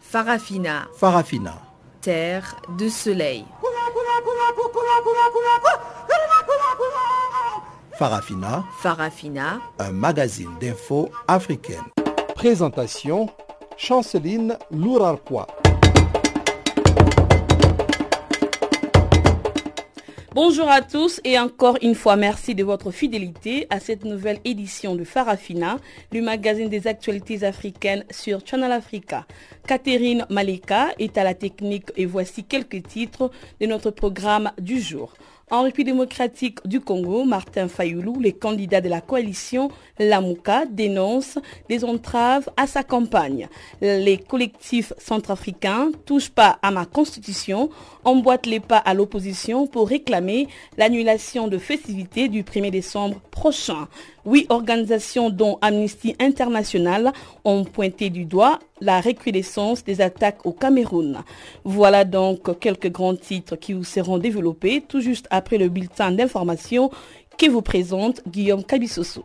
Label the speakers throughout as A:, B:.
A: Farafina.
B: Farafina.
A: Terre de soleil.
B: Farafina.
A: Farafina.
B: Un magazine d'infos africaine.
C: Présentation Chanceline Lourarquois.
D: Bonjour à tous et encore une fois merci de votre fidélité à cette nouvelle édition de Farafina, le magazine des actualités africaines sur Channel Africa. Catherine Maleka est à la technique et voici quelques titres de notre programme du jour. En République démocratique du Congo, Martin Fayoulou, le candidat de la coalition Lamouka, dénonce des entraves à sa campagne. Les collectifs centrafricains touchent pas à ma constitution, emboîtent les pas à l'opposition pour réclamer l'annulation de festivités du 1er décembre prochain. Huit organisations dont Amnesty International ont pointé du doigt la recrudescence des attaques au Cameroun. Voilà donc quelques grands titres qui vous seront développés tout juste après le bulletin d'information que vous présente Guillaume Cabissoso.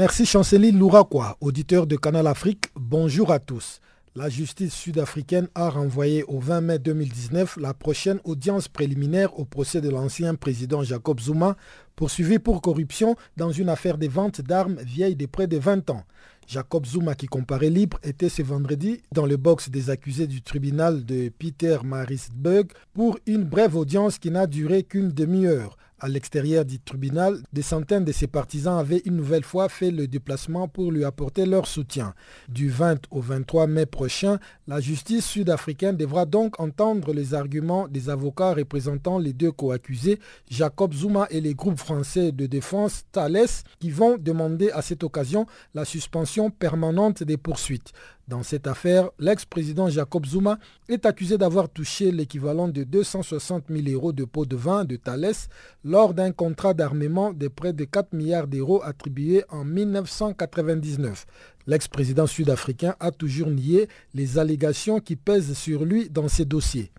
E: Merci Chanceline Louraquois, auditeur de Canal Afrique. Bonjour à tous. La justice sud-africaine a renvoyé au 20 mai 2019 la prochaine audience préliminaire au procès de l'ancien président Jacob Zuma, poursuivi pour corruption dans une affaire de vente d'armes vieille de près de 20 ans. Jacob Zuma, qui comparait libre, était ce vendredi dans le box des accusés du tribunal de Peter Marisburg pour une brève audience qui n'a duré qu'une demi-heure. À l'extérieur du tribunal, des centaines de ses partisans avaient une nouvelle fois fait le déplacement pour lui apporter leur soutien. Du 20 au 23 mai prochain, la justice sud-africaine devra donc entendre les arguments des avocats représentant les deux co-accusés, Jacob Zuma et les groupes français de défense Thales, qui vont demander à cette occasion la suspension permanente des poursuites. Dans cette affaire, l'ex-président Jacob Zuma est accusé d'avoir touché l'équivalent de 260 000 euros de pots de vin de Thales lors d'un contrat d'armement de près de 4 milliards d'euros attribué en 1999. L'ex-président sud-africain a toujours nié les allégations qui pèsent sur lui dans ces dossiers.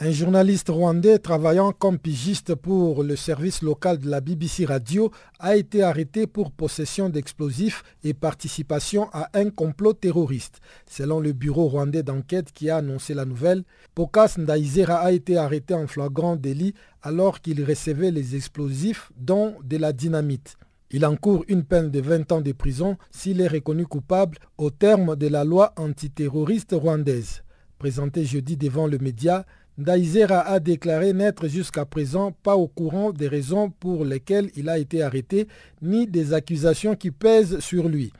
E: Un journaliste rwandais travaillant comme pigiste pour le service local de la BBC Radio a été arrêté pour possession d'explosifs et participation à un complot terroriste. Selon le bureau rwandais d'enquête qui a annoncé la nouvelle, Pokas Ndaizera a été arrêté en flagrant délit alors qu'il recevait les explosifs dont de la dynamite. Il encourt une peine de 20 ans de prison s'il est reconnu coupable au terme de la loi antiterroriste rwandaise. Présenté jeudi devant le média, Ndaizera a déclaré n'être jusqu'à présent pas au courant des raisons pour lesquelles il a été arrêté, ni des accusations qui pèsent sur lui.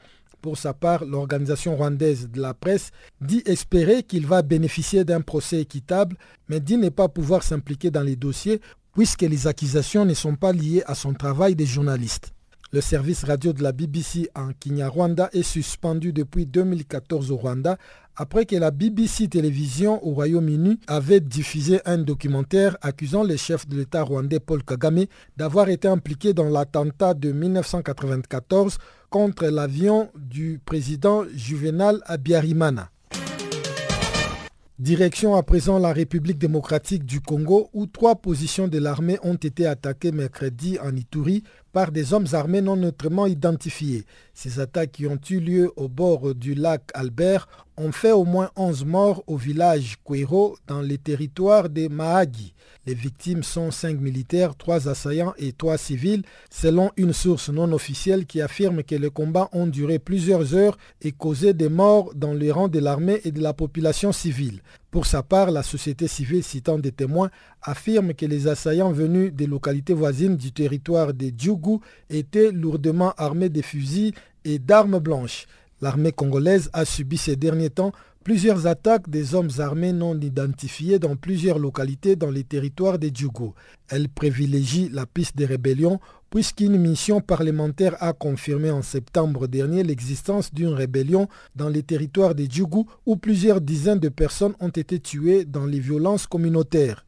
E: Pour sa part, l'organisation rwandaise de la presse dit espérer qu'il va bénéficier d'un procès équitable, mais dit ne pas pouvoir s'impliquer dans les dossiers puisque les accusations ne sont pas liées à son travail de journaliste. Le service radio de la BBC en Kinyarwanda est suspendu depuis 2014 au Rwanda après que la BBC Télévision au Royaume-Uni avait diffusé un documentaire accusant le chef de l'État rwandais Paul Kagame d'avoir été impliqué dans l'attentat de 1994 contre l'avion du président Juvenal Abiyarimana. Direction à présent la République démocratique du Congo où trois positions de l'armée ont été attaquées mercredi en Ituri par des hommes armés non neutrement identifiés. Ces attaques qui ont eu lieu au bord du lac Albert ont fait au moins 11 morts au village Kwero dans les territoires des Mahagi. Les victimes sont cinq militaires, trois assaillants et trois civils, selon une source non officielle qui affirme que les combats ont duré plusieurs heures et causé des morts dans les rangs de l'armée et de la population civile. Pour sa part, la société civile, citant des témoins, affirme que les assaillants venus des localités voisines du territoire des Djougou étaient lourdement armés de fusils et d'armes blanches. L'armée congolaise a subi ces derniers temps plusieurs attaques des hommes armés non identifiés dans plusieurs localités dans les territoires des Djougou. Elle privilégie la piste des rébellions puisqu'une mission parlementaire a confirmé en septembre dernier l'existence d'une rébellion dans les territoires des Djougou où plusieurs dizaines de personnes ont été tuées dans les violences communautaires.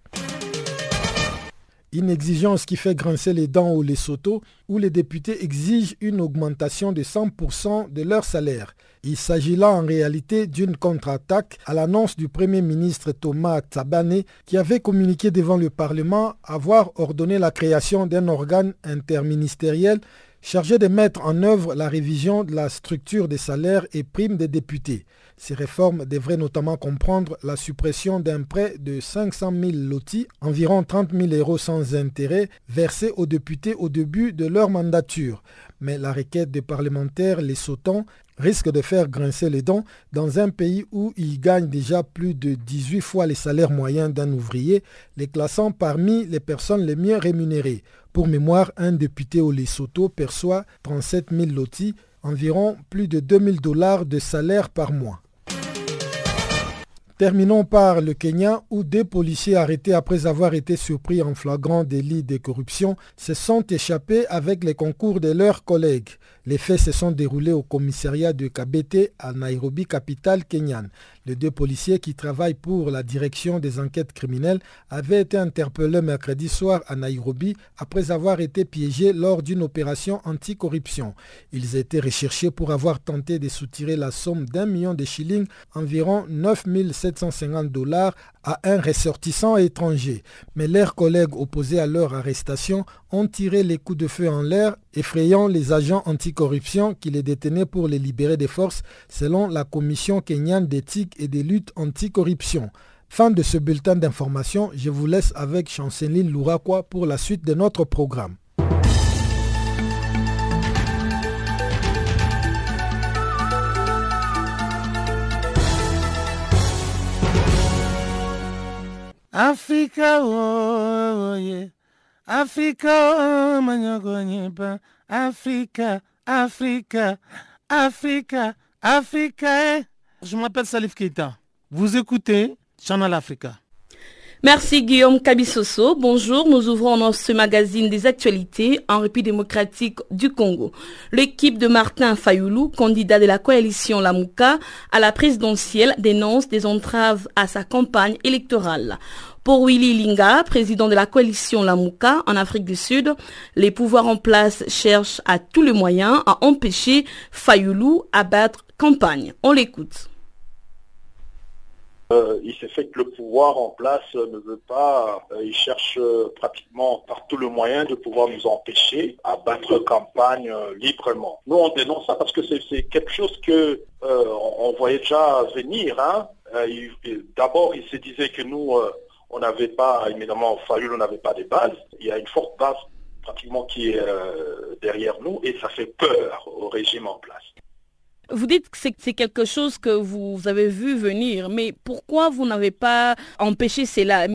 E: Une exigence qui fait grincer les dents au Lesotho, où les députés exigent une augmentation de 100% de leur salaire. Il s'agit là en réalité d'une contre-attaque à l'annonce du Premier ministre Thomas Tsabane qui avait communiqué devant le Parlement avoir ordonné la création d'un organe interministériel chargé de mettre en œuvre la révision de la structure des salaires et primes des députés. Ces réformes devraient notamment comprendre la suppression d'un prêt de 500 000 lotis, environ 30 000 euros sans intérêt, versés aux députés au début de leur mandature. Mais la requête des parlementaires les sautant risque de faire grincer les dents dans un pays où ils gagnent déjà plus de 18 fois les salaires moyens d'un ouvrier, les classant parmi les personnes les mieux rémunérées. Pour mémoire, un député au Lesotho perçoit 37 000 lotis, environ plus de 2 000 dollars de salaire par mois. Terminons par le Kenya où deux policiers arrêtés après avoir été surpris en flagrant délit de corruption se sont échappés avec les concours de leurs collègues. Les faits se sont déroulés au commissariat de Kabete à Nairobi, capitale kenyane. Les deux policiers qui travaillent pour la direction des enquêtes criminelles avaient été interpellés mercredi soir à Nairobi après avoir été piégés lors d'une opération anticorruption. Ils étaient recherchés pour avoir tenté de soutirer la somme d'un million de shillings, environ 9 750 dollars, à un ressortissant étranger. Mais leurs collègues opposés à leur arrestation ont tiré les coups de feu en l'air, effrayant les agents anticorruption qui les détenaient pour les libérer des forces, selon la Commission kenyane d'éthique et des luttes anticorruption. Fin de ce bulletin d'information, je vous laisse avec Chanceline Louraquois pour la suite de notre programme.
F: Africa, oh, yeah. Africa, oh, Africa, Africa, Africa, Africa. Je m'appelle Salif Keita. Vous écoutez Channel Africa.
D: Merci Guillaume Kabisoso. Bonjour, nous ouvrons ce magazine des actualités en République démocratique du Congo. L'équipe de Martin Fayoulou, candidat de la coalition Lamouka à la présidentielle, dénonce des entraves à sa campagne électorale. Pour Willy Linga, président de la coalition Lamouka en Afrique du Sud, les pouvoirs en place cherchent à tous les moyens à empêcher Fayoulou à battre campagne. On l'écoute.
G: Euh, il s'est fait que le pouvoir en place ne veut pas, euh, il cherche euh, pratiquement par tout le moyen de pouvoir nous empêcher à battre campagne librement. Nous on dénonce ça parce que c'est quelque chose que on voyait déjà venir. Hein. D'abord il se disait que nous on n'avait pas, évidemment, Fayul, on n'avait pas de base. Il y a une forte base pratiquement qui est derrière nous et ça fait peur au régime en place.
D: Vous dites que c'est quelque chose que vous avez vu venir, mais pourquoi vous n'avez pas empêché cela?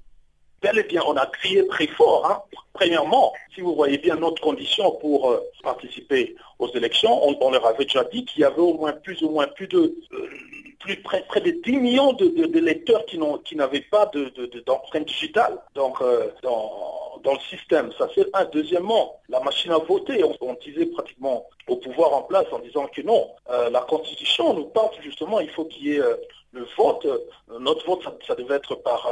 G: Bel et bien, on a crié très fort. Hein. Premièrement, si vous voyez bien notre condition pour euh, participer aux élections, on, leur avait déjà dit qu'il y avait au moins plus ou moins plus de euh, plus près, de 10 millions de, lecteurs qui n'avaient pas d'empreinte digitale. Donc, euh, dans, le système, ça c'est un. Deuxièmement, la machine à voter, on, disait pratiquement au pouvoir en place en disant que non, la Constitution nous parle justement, il faut qu'il y ait le vote. notre vote, ça, devait être par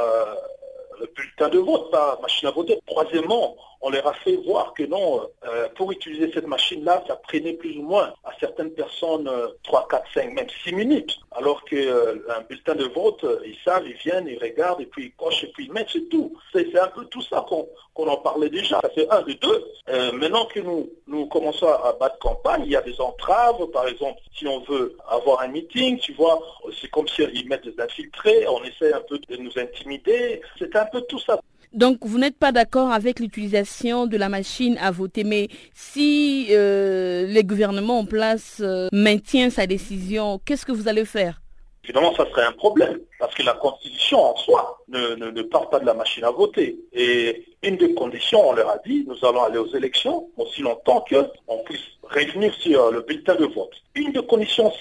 G: bulletin de vote, pas machine à voter. Troisièmement, on leur a fait voir que non, euh, pour utiliser cette machine-là, ça prenait plus ou moins à certaines personnes 3, 4, 5, même 6 minutes. Alors qu'un euh, bulletin de vote, euh, ils savent, ils viennent, ils regardent, et puis ils cochent, et puis ils mettent, c'est tout. C'est un peu tout ça qu'on en parlait déjà. Ça fait un de deux. maintenant que nous, nous commençons à battre campagne, il y a des entraves. Par exemple, si on veut avoir un meeting, tu vois, c'est comme s'ils mettent des infiltrés, on essaie un peu de nous intimider. C'est un peu tout ça.
D: Donc, vous n'êtes pas d'accord avec l'utilisation de la machine à voter, mais si euh, les gouvernements en place euh, maintiennent sa décision, qu'est-ce que vous allez faire?
G: Évidemment, ça serait un problème, parce que la Constitution en soi ne, ne, part pas de la machine à voter. Et une des conditions, on leur a dit, nous allons aller aux élections aussi longtemps qu'on puisse revenir sur le bulletin de vote. Une des conditions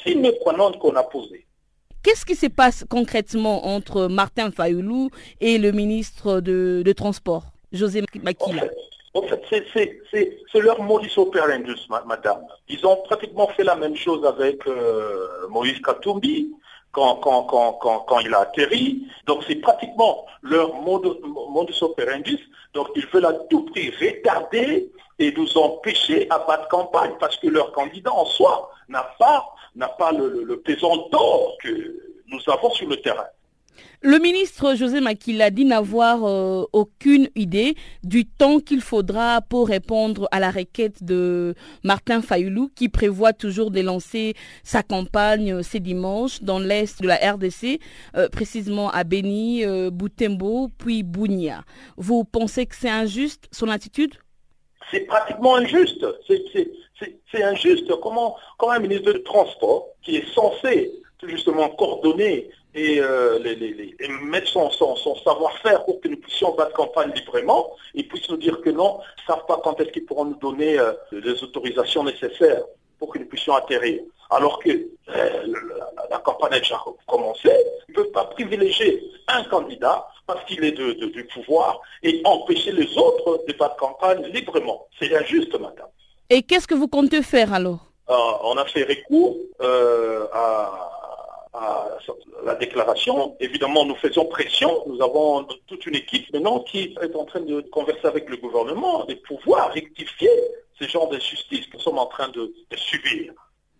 G: qua non qu'on a posées,
D: qu'est-ce qui se passe concrètement entre Martin Fayoulou et le ministre de, de Transport, José Makila
G: en fait, c'est leur modus operandi, madame. Ils ont pratiquement fait la même chose avec euh, Moïse Katumbi quand, quand, quand, quand, il a atterri. Donc c'est pratiquement leur modus, modus operandi. Donc ils veulent à tout prix retarder et nous empêcher à battre campagne parce que leur candidat en soi n'a pas, n'a pas le, le pesant d'or que nous avons sur le terrain.
D: Le ministre José Makila dit n'avoir euh, aucune idée du temps qu'il faudra pour répondre à la requête de Martin Fayoulou qui prévoit toujours de lancer sa campagne ce dimanche dans l'est de la RDC, euh, précisément à Beni, euh, Boutembo, puis Bounia. Vous pensez que c'est injuste son attitude?
G: C'est pratiquement injuste. C'est injuste. Comment, comment un ministre de Transport qui est censé justement coordonner et, euh, mettre son, savoir-faire pour que nous puissions battre campagne librement, ils puissent nous dire que non, ils ne savent pas quand est-ce qu'ils pourront nous donner euh, les autorisations nécessaires pour que nous puissions atterrir. Alors que euh, la, campagne a déjà commencé, ils ne peuvent pas privilégier un candidat parce qu'il est du pouvoir et empêcher les autres de battre campagne librement. C'est injuste, madame.
D: Et qu'est-ce que vous comptez faire alors?
G: On a fait recours à à la déclaration. Évidemment, nous faisons pression. Nous avons toute une équipe maintenant qui est en train de converser avec le gouvernement et pouvoir rectifier ce genre d'injustice que nous sommes en train de subir.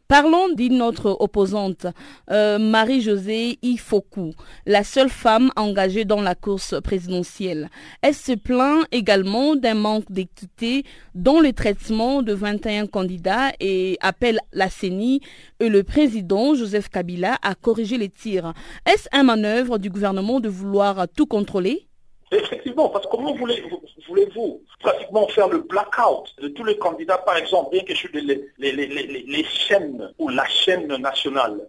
D: Parlons d'une autre opposante, euh, Marie-Josée Ifoku, la seule femme engagée dans la course présidentielle. Elle se plaint également d'un manque d'équité dans le traitement de 21 candidats et appelle la CENI et le président Joseph Kabila à corriger les tirs. Est-ce un manœuvre du gouvernement de vouloir tout contrôler?
G: Effectivement, parce que comment voulez-vous pratiquement faire le blackout de tous les candidats, par exemple, bien que sur les, les, chaînes ou la chaîne nationale?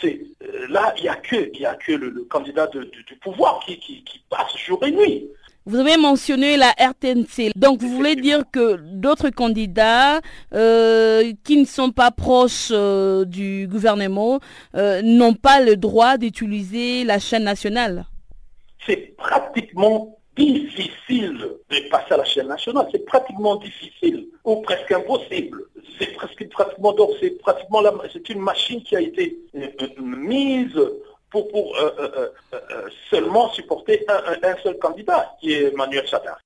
G: C'est, euh, Là, il n'y a que, a que le, candidat du pouvoir qui, passe jour et nuit.
D: Vous avez mentionné la RTNC. Donc, vous voulez dire que d'autres candidats euh, qui ne sont pas proches euh, du gouvernement n'ont pas le droit d'utiliser la chaîne nationale?
G: C'est pratiquement difficile de passer à la chaîne nationale. C'est pratiquement difficile ou presque impossible. C'est presque pratiquement c'est pratiquement c'est une machine qui a été euh, euh, mise pour, pour euh, seulement supporter un, seul candidat, qui est Manuel Chadar.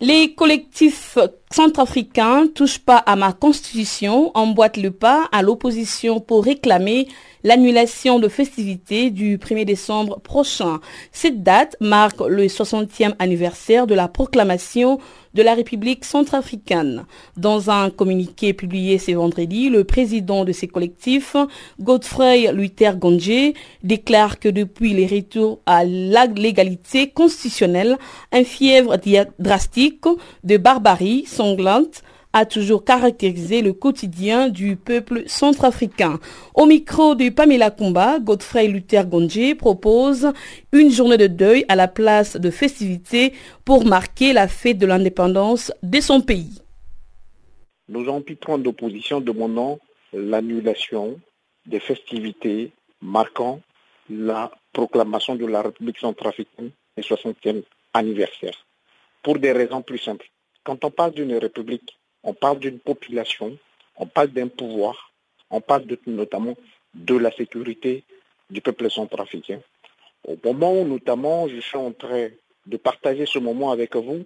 D: Les collectifs centrafricains touchent pas à ma constitution, emboîtent le pas à l'opposition pour réclamer l'annulation de festivités du 1er décembre prochain. Cette date marque le 60e anniversaire de la proclamation de la République centrafricaine. Dans un communiqué publié ce vendredi, le président de ces collectifs, Godfrey Luther Gondje, déclare que depuis les retours à légalité constitutionnelle, un fièvre drastique de barbarie sanglante a toujours caractérisé le quotidien du peuple centrafricain. Au micro de Pamela Kumba, Godfrey Luther Gondje propose une journée de deuil à la place de festivités pour marquer la fête de l'indépendance de son pays.
H: Nous empêtrons d'opposition demandant l'annulation des festivités marquant la proclamation de la République centrafricaine et 60e anniversaire. Pour des raisons plus simples. Quand on parle d'une république, on parle d'une population, on parle d'un pouvoir, on parle notamment de la sécurité du peuple centrafricain. Au moment où notamment je suis en train de partager ce moment avec vous,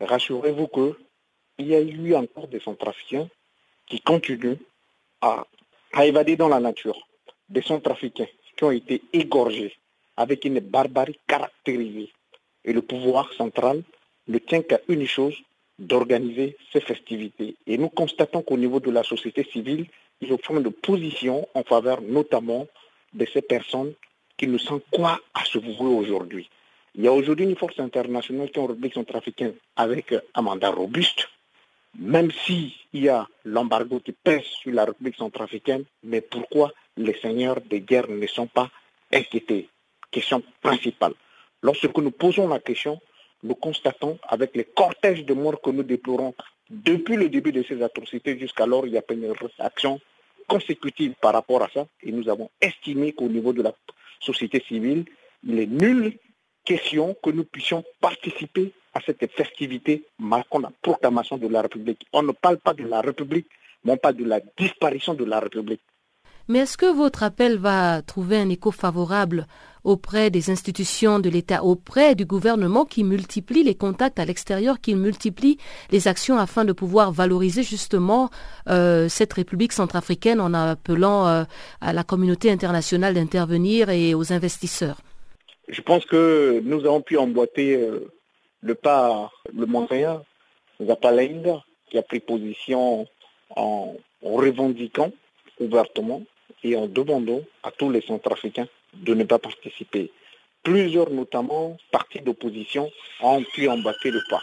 H: rassurez-vous qu'il y a eu encore des centrafricains qui continuent à, à évader dans la nature. Des centrafricains qui ont été égorgés avec une barbarie caractérisée. Et le pouvoir central ne tient qu'à une chose, d'organiser ces festivités. Et nous constatons qu'au niveau de la société civile, ils ont de position en faveur notamment de ces personnes qui ne savent quoi à se vouer aujourd'hui. Il y a aujourd'hui une force internationale qui en République centrafricaine avec un mandat robuste, même s'il y a l'embargo qui pèse sur la République centrafricaine, mais pourquoi les seigneurs de guerre ne sont pas inquiétés? Question principale. Lorsque nous posons la question, nous constatons avec les cortèges de morts que nous déplorons depuis le début de ces atrocités jusqu'alors, il n'y a pas une réaction consécutive par rapport à ça et nous avons estimé qu'au niveau de la société civile, il est nulle question que nous puissions participer à cette festivité marquant la proclamation de la République. On ne parle pas de la République, mais on parle de la disparition de la République.
I: Mais est-ce que votre appel va trouver un écho favorable auprès des institutions de l'État, auprès du gouvernement qui multiplie les contacts à l'extérieur, qui multiplie les actions afin de pouvoir valoriser justement euh, cette République centrafricaine en appelant euh, à la communauté internationale d'intervenir et aux investisseurs?
H: Je pense que nous avons pu emboîter euh, le pas, le Montréal, Zapalainda, qui a pris position en revendiquant ouvertement et en demandant à tous les Centrafricains de ne pas participer. Plusieurs, notamment partis d'opposition, ont pu embattre le pas.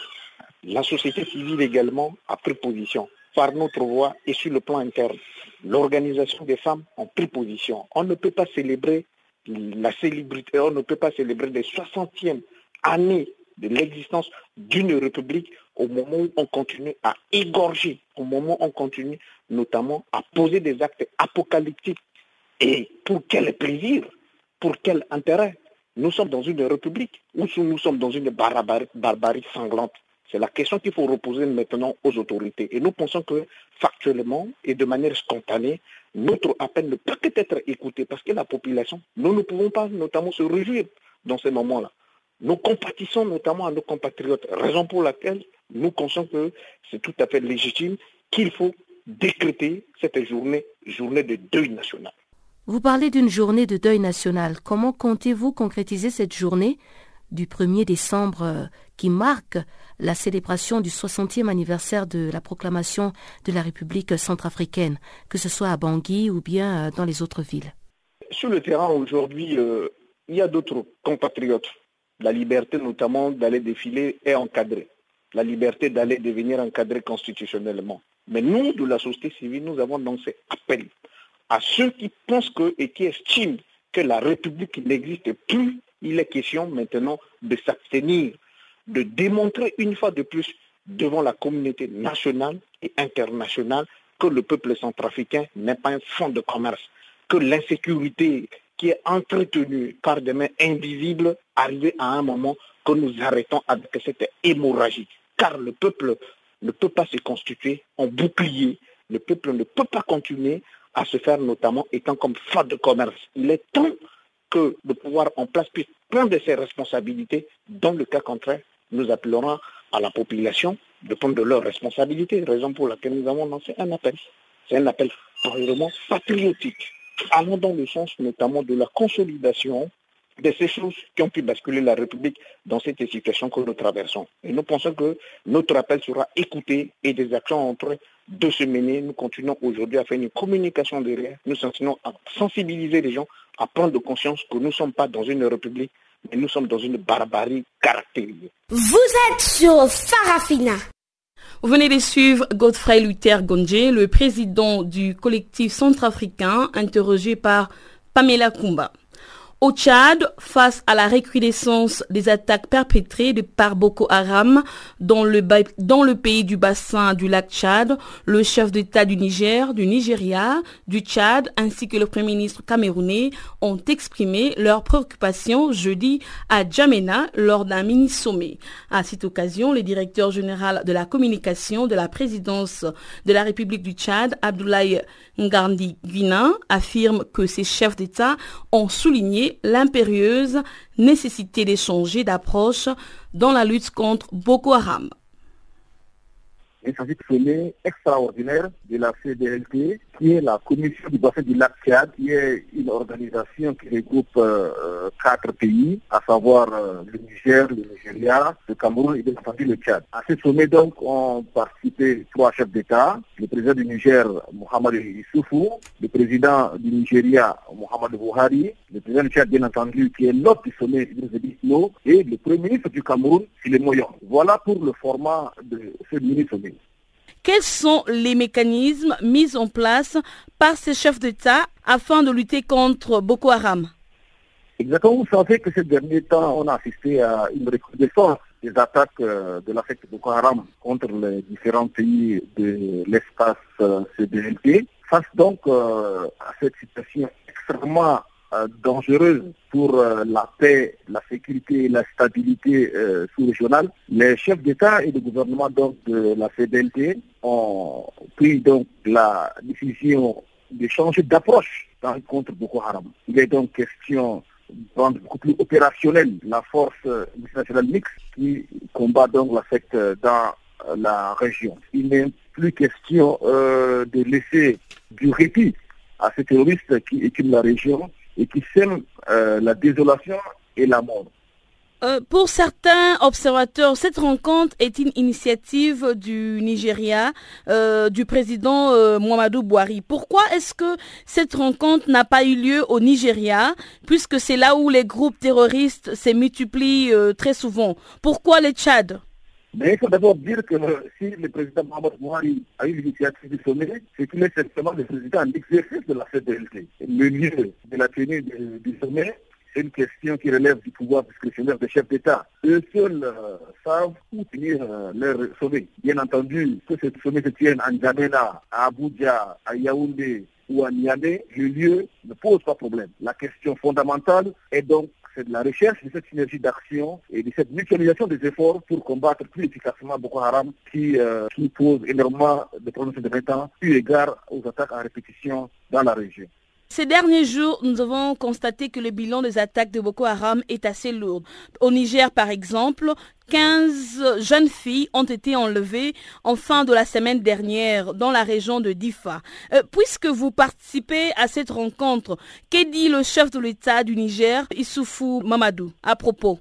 H: La société civile également a pris position par notre voix et sur le plan interne. L'organisation des femmes a pris position. On ne peut pas célébrer la célébrité, on ne peut pas célébrer les 60e années de l'existence d'une république au moment où on continue à égorger, au moment où on continue notamment à poser des actes apocalyptiques. Et pour quel plaisir Pour quel intérêt Nous sommes dans une république ou nous sommes dans une barbarie, sanglante? C'est la question qu'il faut reposer maintenant aux autorités. Et nous pensons que factuellement et de manière spontanée, notre appel ne peut qu'être écouté parce que la population, nous ne pouvons pas notamment se réjouir dans ces moments-là. Nous compatissons notamment à nos compatriotes, raison pour laquelle nous pensons que c'est tout à fait légitime qu'il faut décréter cette journée, journée de deuil national.
I: Vous parlez d'une journée de deuil national. Comment comptez-vous concrétiser cette journée du 1er décembre euh, qui marque la célébration du 60e anniversaire de la proclamation de la République centrafricaine, que ce soit à Bangui ou bien euh, dans les autres villes?
H: Sur le terrain aujourd'hui, euh, il y a d'autres compatriotes la liberté notamment d'aller défiler est encadrée. La liberté d'aller devenir encadrée constitutionnellement. Mais nous, de la société civile, nous avons lancé appel à ceux qui pensent que et qui estiment que la République n'existe plus. Il est question maintenant de s'abstenir, de démontrer une fois de plus devant la communauté nationale et internationale que le peuple centrafricain n'est pas un fonds de commerce, que l'insécurité qui est entretenu par des mains invisibles, arriver à un moment que nous arrêtons avec cette hémorragie. Car le peuple ne peut pas se constituer en bouclier. Le peuple ne peut pas continuer à se faire notamment étant comme faute de commerce. Il est temps que le pouvoir en place puisse prendre ses responsabilités. Dans le cas contraire, nous appellerons à la population de prendre leurs responsabilités, raison pour laquelle nous avons lancé un appel. C'est un appel vraiment patriotique allons dans le sens notamment de la consolidation de ces choses qui ont pu basculer la République dans cette situation que nous traversons. Et nous pensons que notre appel sera écouté et des actions en train de se mener. Nous continuons aujourd'hui à faire une communication derrière. Nous continuons à sensibiliser les gens à prendre conscience que nous ne sommes pas dans une République, mais nous sommes dans une barbarie caractérisée.
J: Vous êtes sur Farafina.
D: Vous venez de suivre Godfrey Luther Gondje, le président du collectif centrafricain, interrogé par Pamela Kumba. Au Tchad, face à la recrudescence des attaques perpétrées par Boko Haram dans le, dans le pays du bassin du lac Tchad, le chef d'État du Niger, du Nigeria, du Tchad ainsi que le Premier ministre camerounais ont exprimé leurs préoccupations jeudi à Djamena lors d'un mini-sommet. À cette occasion, le directeur général de la communication de la présidence de la République du Tchad, Abdoulaye Ngarndi Guina, affirme que ces chefs d'État ont souligné l'impérieuse nécessité d'échanger d'approche dans la lutte contre Boko Haram.
K: Qui est la commission du bassin du lac Tchad, qui est une organisation qui regroupe euh, quatre pays, à savoir euh, le Niger, le Nigeria, le Cameroun et bien entendu le Tchad. À ce sommet donc ont participé trois chefs d'État, le président du Niger, Mohamed Issoufou, le président du Nigeria, Mohamed Buhari, le président du Tchad bien entendu, qui est l'autre du sommet, et le premier ministre du Cameroun, Philippe Moyon. Voilà pour le format de ce mini-sommet.
D: Quels sont les mécanismes mis en place par ces chefs d'État afin de lutter contre Boko Haram?
K: Exactement, vous savez que ces derniers temps, on a assisté à une recrudescence des attaques euh, de la secte Boko Haram contre les différents pays de l'espace euh, CDLP Face donc à cette situation extrêmement dangereuse pour la paix, la sécurité et la stabilité sous-régionale, les chefs d'État et de gouvernement donc, de la CDLT ont pris donc la décision de changer d'approche contre Boko Haram. Il est donc question rendre beaucoup plus opérationnelle la force nationale mixte qui combat donc la secte dans la région. Il n'est plus question euh, de laisser du répit à ces terroristes qui équipent la région et qui sèment euh, la désolation et la mort.
D: Euh, pour certains observateurs, cette rencontre est une initiative du Nigeria, euh, du président euh, Muhammadu Buhari. Pourquoi est-ce que cette rencontre n'a pas eu lieu au Nigeria, puisque c'est là où les groupes terroristes se multiplient très souvent? Pourquoi le Tchad?
K: Mais il faut d'abord dire que si le président Mohamed Buhari a eu l'initiative du sommet, c'est qu'il est simplement le président en exercice de la CDLT. Le lieu de la tenue du sommet c'est une question qui relève du pouvoir discrétionnaire des chefs d'État. Eux seuls euh, savent où tenir euh, leur sommet. Bien entendu, que ce sommet se tienne en Djamena, à Abuja, à Yaoundé ou à Niamey, le lieu ne pose pas problème. La question fondamentale est donc c'est de la recherche de cette synergie d'action et de cette mutualisation des efforts pour combattre plus efficacement Boko Haram qui, euh, pose énormément de problèmes de eu égard aux attaques en répétition dans la région.
D: Ces derniers jours, nous avons constaté que le bilan des attaques de Boko Haram est assez lourd. Au Niger, par exemple, 15 jeunes filles ont été enlevées en fin de la semaine dernière dans la région de Difa. Euh, puisque vous participez à cette rencontre, qu'est dit le chef de l'État du Niger, Issoufou Mamadou, à propos?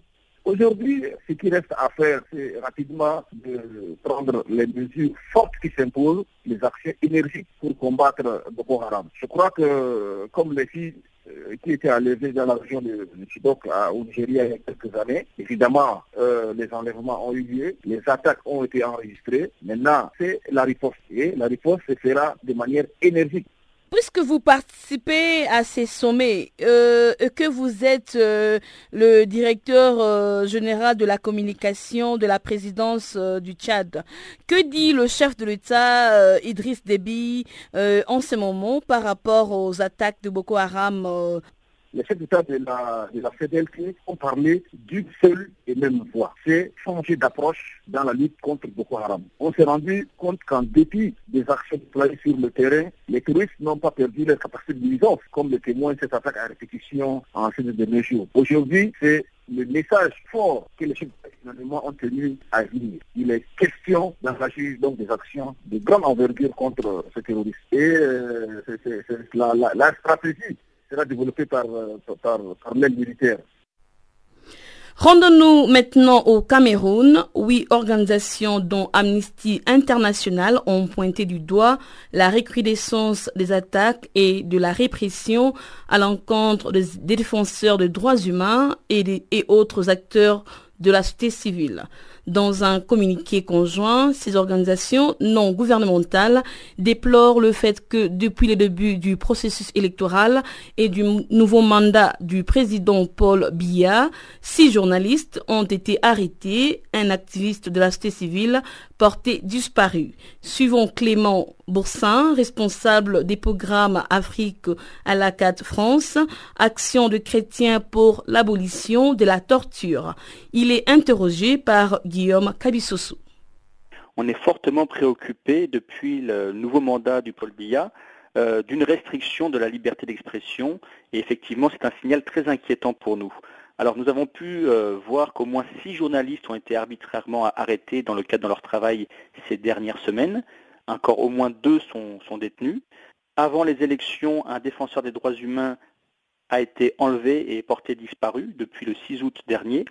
K: Aujourd'hui, ce qui reste à faire, c'est rapidement de prendre les mesures fortes qui s'imposent, les actions énergiques pour combattre Boko Haram. Je crois que, comme les filles euh, qui étaient enlevées dans la région de, Chibok au Nigeria il y a quelques années. Évidemment, euh, les enlèvements ont eu lieu, les attaques ont été enregistrées. Maintenant, c'est la riposte. Et la riposte se fera de manière énergique.
D: Puisque vous participez à ces sommets, euh, que vous êtes euh, le directeur euh, général de la communication de la présidence du Tchad, que dit le chef de l'État, Idriss Déby, en ce moment par rapport aux attaques de Boko Haram
K: les chefs d'État de la, de ont parlé d'une seule et même voix. C'est changer d'approche dans la lutte contre Boko Haram. On s'est rendu compte qu'en dépit des actions déployées sur le terrain, les touristes n'ont pas perdu leur capacité de nuisance, comme le témoigne cette attaque à répétition en ces derniers jours. Aujourd'hui, c'est le message fort que les chefs d'État ont tenu à venir. Il est question d'engager donc des actions de grande envergure contre ce terrorisme. Et euh, c'est la stratégie sera développé par, euh, par, par militaire.
D: Rendons-nous maintenant au Cameroun. Huit organisations dont Amnesty International ont pointé du doigt la recrudescence des attaques et de la répression à l'encontre des, défenseurs des droits humains et, et autres acteurs de la société civile. Dans un communiqué conjoint, ces organisations non gouvernementales déplorent le fait que depuis le début du processus électoral et du nouveau mandat du président Paul Biya, six journalistes ont été arrêtés, un activiste de la société civile porté disparu. Suivant Clément Boursin, responsable des programmes Afrique à la 4 France, Action de chrétiens pour l'abolition de la torture. Est interrogé par Guillaume Kabissoso.
L: On est fortement préoccupé depuis le nouveau mandat du Paul Biya euh, d'une restriction de la liberté d'expression et effectivement c'est un signal très inquiétant pour nous. Alors nous avons pu euh, voir qu'au moins six journalistes ont été arbitrairement arrêtés dans le cadre de leur travail ces dernières semaines. Encore au moins deux sont détenus. Avant les élections, un défenseur des droits humains a été enlevé et porté disparu depuis le 6 août dernier.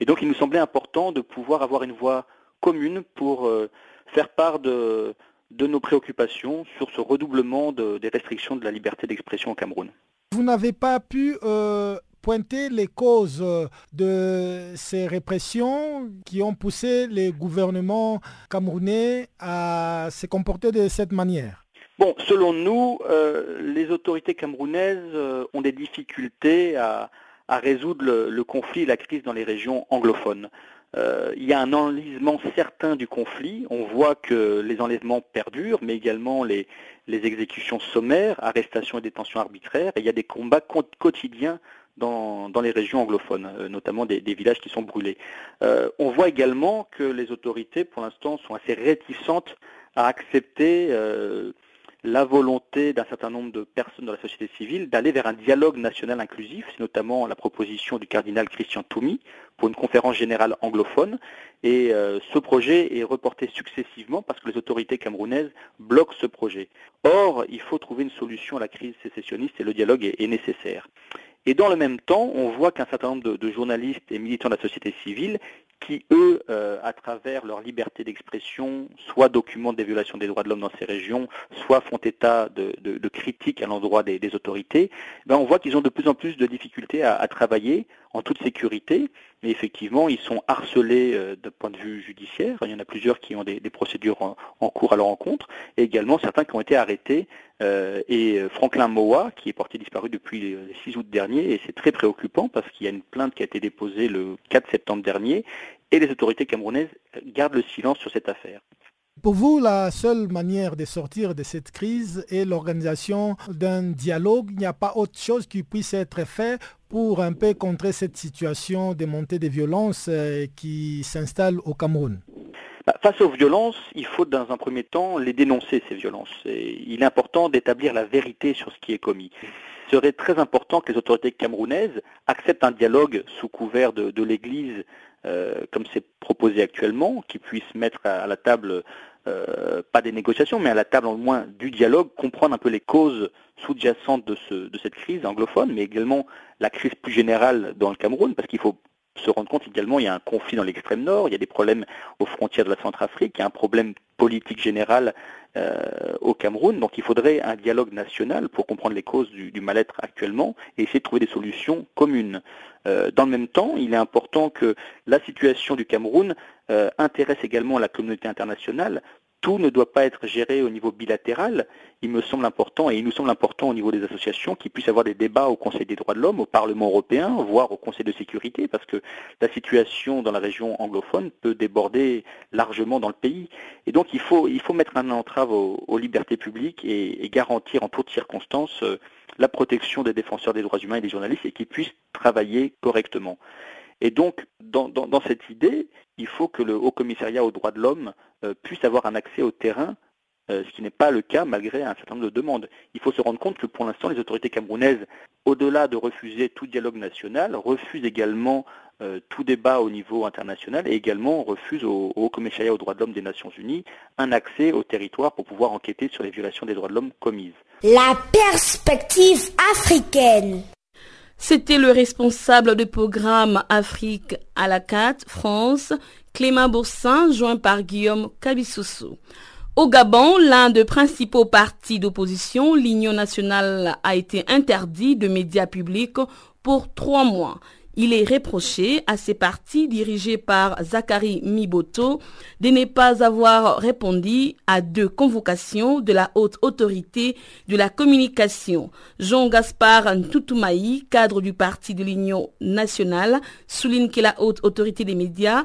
L: Et donc il nous semblait important de pouvoir avoir une voix commune pour euh, faire part de, de, nos préoccupations sur ce redoublement des restrictions de la liberté d'expression au Cameroun.
E: Vous n'avez pas pu euh, pointer les causes de ces répressions qui ont poussé les gouvernements camerounais à se comporter de cette manière
L: Bon, selon nous, euh, les autorités camerounaises euh, ont des difficultés à, résoudre le, conflit et la crise dans les régions anglophones. Euh, il y a un enlisement certain du conflit. On voit que les enlèvements perdurent, mais également les, les exécutions sommaires, arrestations et détentions arbitraires, et il y a des combats quotidiens dans, les régions anglophones, euh, notamment des, villages qui sont brûlés. Euh, on voit également que les autorités, pour l'instant, sont assez réticentes à accepter euh, la volonté d'un certain nombre de personnes dans la société civile d'aller vers un dialogue national inclusif. C'est notamment la proposition du cardinal Christian Toumi pour une conférence générale anglophone. Et euh, ce projet est reporté successivement parce que les autorités camerounaises bloquent ce projet. Or, il faut trouver une solution à la crise sécessionniste et le dialogue est, nécessaire. Et dans le même temps, on voit qu'un certain nombre de, journalistes et militants de la société civile qui, eux, euh, à travers leur liberté d'expression, soit documentent des violations des droits de l'homme dans ces régions, soit font état de, critiques à l'endroit des, autorités, ben on voit qu'ils ont de plus en plus de difficultés à, travailler en toute sécurité. Mais effectivement, ils sont harcelés euh, d'un point de vue judiciaire. Il y en a plusieurs qui ont des, procédures en, cours à leur encontre, et également certains qui ont été arrêtés. Euh, et Franklin Moa, qui est porté disparu depuis le 6 août dernier, et c'est très préoccupant parce qu'il y a une plainte qui a été déposée le 4 septembre dernier, et les autorités camerounaises gardent le silence sur cette affaire.
E: Pour vous, la seule manière de sortir de cette crise est l'organisation d'un dialogue. Il n'y a pas autre chose qui puisse être fait pour un peu contrer cette situation de montée des violences euh, qui s'installe au Cameroun
L: Face aux violences, il faut dans un premier temps les dénoncer, ces violences. il est important d'établir la vérité sur ce qui est commis. Il serait très important que les autorités camerounaises acceptent un dialogue sous couvert de l'Église euh, comme c'est proposé actuellement, qui puissent mettre à, la table, euh, pas des négociations, mais à la table au moins du dialogue, comprendre un peu les causes sous-jacentes de cette crise anglophone, mais également la crise plus générale dans le Cameroun, parce qu'il faut se rendre compte également, il y a un conflit dans l'extrême nord, il y a des problèmes aux frontières de la Centrafrique, il y a un problème politique général euh, au Cameroun. Donc il faudrait un dialogue national pour comprendre les causes du, mal-être actuellement et essayer de trouver des solutions communes. Euh, dans le même temps, il est important que la situation du Cameroun euh, intéresse également la communauté internationale tout ne doit pas être géré au niveau bilatéral. Il me semble important, et il nous semble important au niveau des associations, qu'il puisse avoir des débats au Conseil des droits de l'homme, au Parlement européen, voire au Conseil de sécurité, parce que la situation dans la région anglophone peut déborder largement dans le pays. Et donc il faut, il faut mettre un entrave aux, libertés publiques et, garantir en toutes circonstances euh, la protection des défenseurs des droits humains et des journalistes et qu'ils puissent travailler correctement. Et donc, dans, cette idée, il faut que le Haut Commissariat aux droits de l'homme euh, puisse avoir un accès au terrain, euh, ce qui n'est pas le cas malgré un certain nombre de demandes. Il faut se rendre compte que pour l'instant, les autorités camerounaises, au-delà de refuser tout dialogue national, refusent également euh, tout débat au niveau international et également refusent au, au Haut Commissariat aux droits de l'homme des Nations Unies un accès au territoire pour pouvoir enquêter sur les violations des droits de l'homme commises.
J: La perspective africaine.
D: C'était le responsable du programme Afrique à la 4 France, Clément Boursin, joint par Guillaume Kabissoussou. Au Gabon, l'un des principaux partis d'opposition, l'Union nationale, a été interdit de médias publics pour trois mois. Il est reproché à ces partis dirigés par Zachary Miboto de ne pas avoir répondu à deux convocations de la haute autorité de la communication. Jean-Gaspard Ntoutumaï, cadre du parti de l'Union nationale, souligne que la haute autorité des médias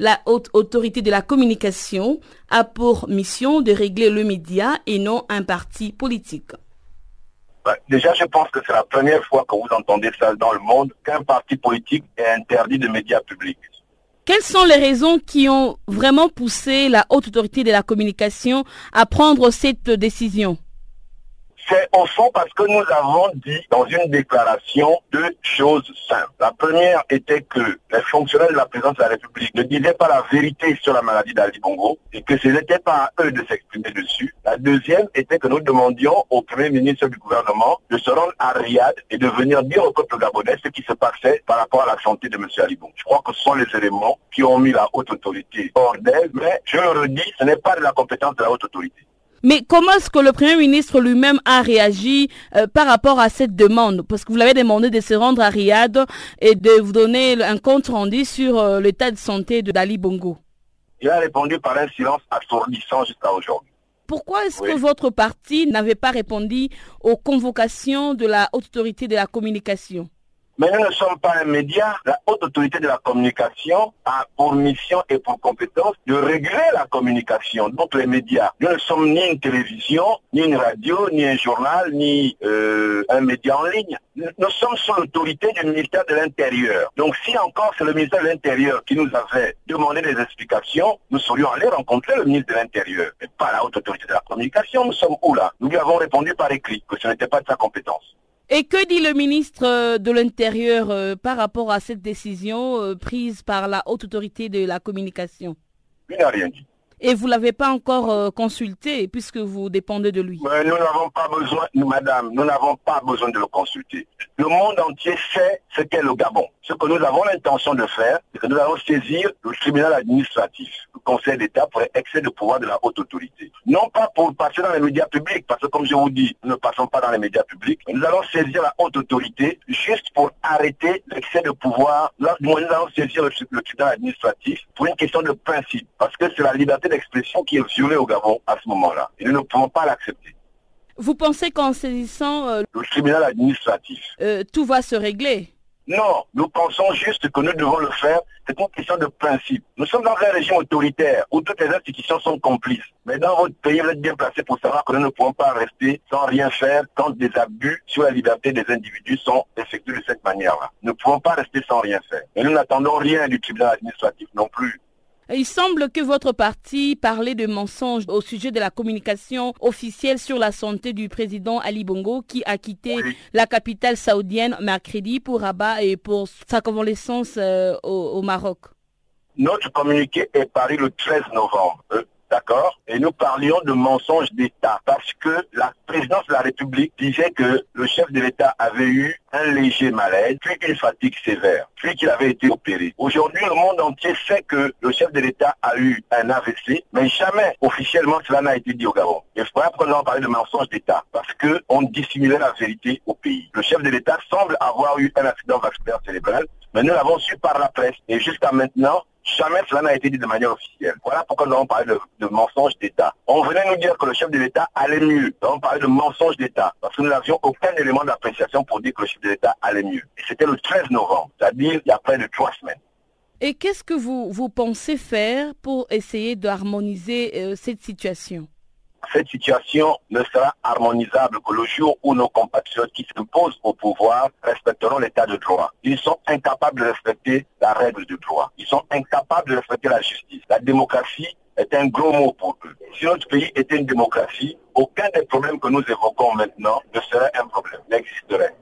D: la haute autorité de la communication a pour mission de régler le média et non un parti politique.
K: Bah, déjà, je pense que c'est la première fois que vous entendez ça dans le monde, qu'un parti politique est interdit de médias publics.
D: Quelles sont les raisons qui ont vraiment poussé la haute autorité de la communication à prendre cette décision?
K: C'est au fond parce que nous avons dit dans une déclaration deux choses simples. La première était que les fonctionnaires de la présidence de la République ne disaient pas la vérité sur la maladie d'Ali Bongo et que ce n'était pas à eux de s'exprimer dessus. La deuxième était que nous demandions au Premier ministre du gouvernement de se rendre à Riyad et de venir dire au peuple gabonais ce qui se passait par rapport à la santé de M. Ali Bongo. Je crois que ce sont les éléments qui ont mis la haute autorité hors d'elle, mais je le redis, ce n'est pas de la compétence de la haute autorité.
D: Mais comment est-ce que le Premier ministre lui-même a réagi euh, par rapport à cette demande? Parce que vous l'avez demandé de se rendre à Riyad et de vous donner un compte rendu sur euh, l'état de santé de Dali Bongo.
K: Il a répondu par un silence assourdissant jusqu'à aujourd'hui.
D: Pourquoi est-ce que votre parti n'avait pas répondu aux convocations de la haute autorité de la communication?
M: Mais nous ne sommes pas un média. La haute autorité de la communication a pour mission et pour compétence de réguler la communication, donc les médias. Nous ne sommes ni une télévision, ni une radio, ni un journal, ni euh, un média en ligne. Nous sommes sous l'autorité du ministère de l'Intérieur. Donc si encore c'est le ministère de l'Intérieur qui nous avait demandé des explications, nous serions allés rencontrer le ministre de l'Intérieur, mais pas la haute autorité de la communication. Nous sommes où là? Nous lui avons répondu par écrit que ce n'était pas de sa compétence.
D: Et que dit le ministre euh, de l'Intérieur euh, par rapport à cette décision euh, prise par la haute autorité de la communication?
M: Il n'a rien dit.
D: Et vous ne l'avez pas encore consulté puisque vous dépendez de lui
M: Nous n'avons pas besoin, nous, madame, nous n'avons pas besoin de le consulter. Le monde entier sait ce qu'est le Gabon. Ce que nous avons l'intention de faire, c'est que nous allons saisir le tribunal administratif, le Conseil d'État pour excès de pouvoir de la haute autorité. Non pas pour passer dans les médias publics, parce que comme je vous dis, nous ne passons pas dans les médias publics. Nous allons saisir la haute autorité juste pour arrêter l'excès de pouvoir. Là, nous allons saisir le tribunal administratif pour une question de principe, parce que c'est la liberté d'expression qui est violée au Gabon à ce moment-là. Et nous ne pouvons pas l'accepter.
D: Vous pensez qu'en saisissant euh,
M: le tribunal administratif,
D: euh, tout va se régler?
M: Non, nous pensons juste que nous devons le faire. C'est une question de principe. Nous sommes dans un régime autoritaire où toutes les institutions sont complices. Mais dans votre pays, vous êtes bien placé pour savoir que nous ne pouvons pas rester sans rien faire quand des abus sur la liberté des individus sont effectués de cette manière-là. Nous ne pouvons pas rester sans rien faire. Et nous n'attendons rien du tribunal administratif non plus.
D: Il semble que votre parti parlait de mensonges au sujet de la communication officielle sur la santé du président Ali Bongo qui a quitté la capitale saoudienne mercredi pour Rabat et pour sa convalescence euh, au, Maroc.
M: Notre communiqué est paru le 13 novembre. D'accord? Et nous parlions de mensonges d'État parce que la présidence de la République disait que le chef de l'État avait eu un léger malaise, puis une fatigue sévère, puis qu'il avait été opéré. Aujourd'hui, le monde entier sait que le chef de l'État a eu un AVC, mais jamais officiellement cela n'a été dit au Gabon. Et c'est pourquoi avons parlé de mensonges d'État, parce qu'on dissimulait la vérité au pays. Le chef de l'État semble avoir eu un accident vasculaire cérébral, mais nous l'avons su par la presse. Et jusqu'à maintenant, Jamais cela n'a été dit de manière officielle. Voilà pourquoi nous avons parlé de, mensonges d'État. On venait nous dire que le chef de l'État allait mieux. Nous avons parlé de mensonges d'État parce que nous n'avions aucun élément d'appréciation pour dire que le chef de l'État allait mieux. Et c'était le 13 novembre, c'est-à-dire il y a près de trois semaines.
D: Et qu'est-ce que vous, vous pensez faire pour essayer d'harmoniser euh, cette situation?
M: Cette situation ne sera harmonisable que le jour où nos compatriotes qui s'imposent au pouvoir respecteront l'état de droit. Ils sont incapables de respecter la règle du droit. Ils sont incapables de respecter la justice. La démocratie est un gros mot pour eux. Si notre pays était une démocratie, aucun des problèmes que nous évoquons maintenant ne serait un problème, n'existerait.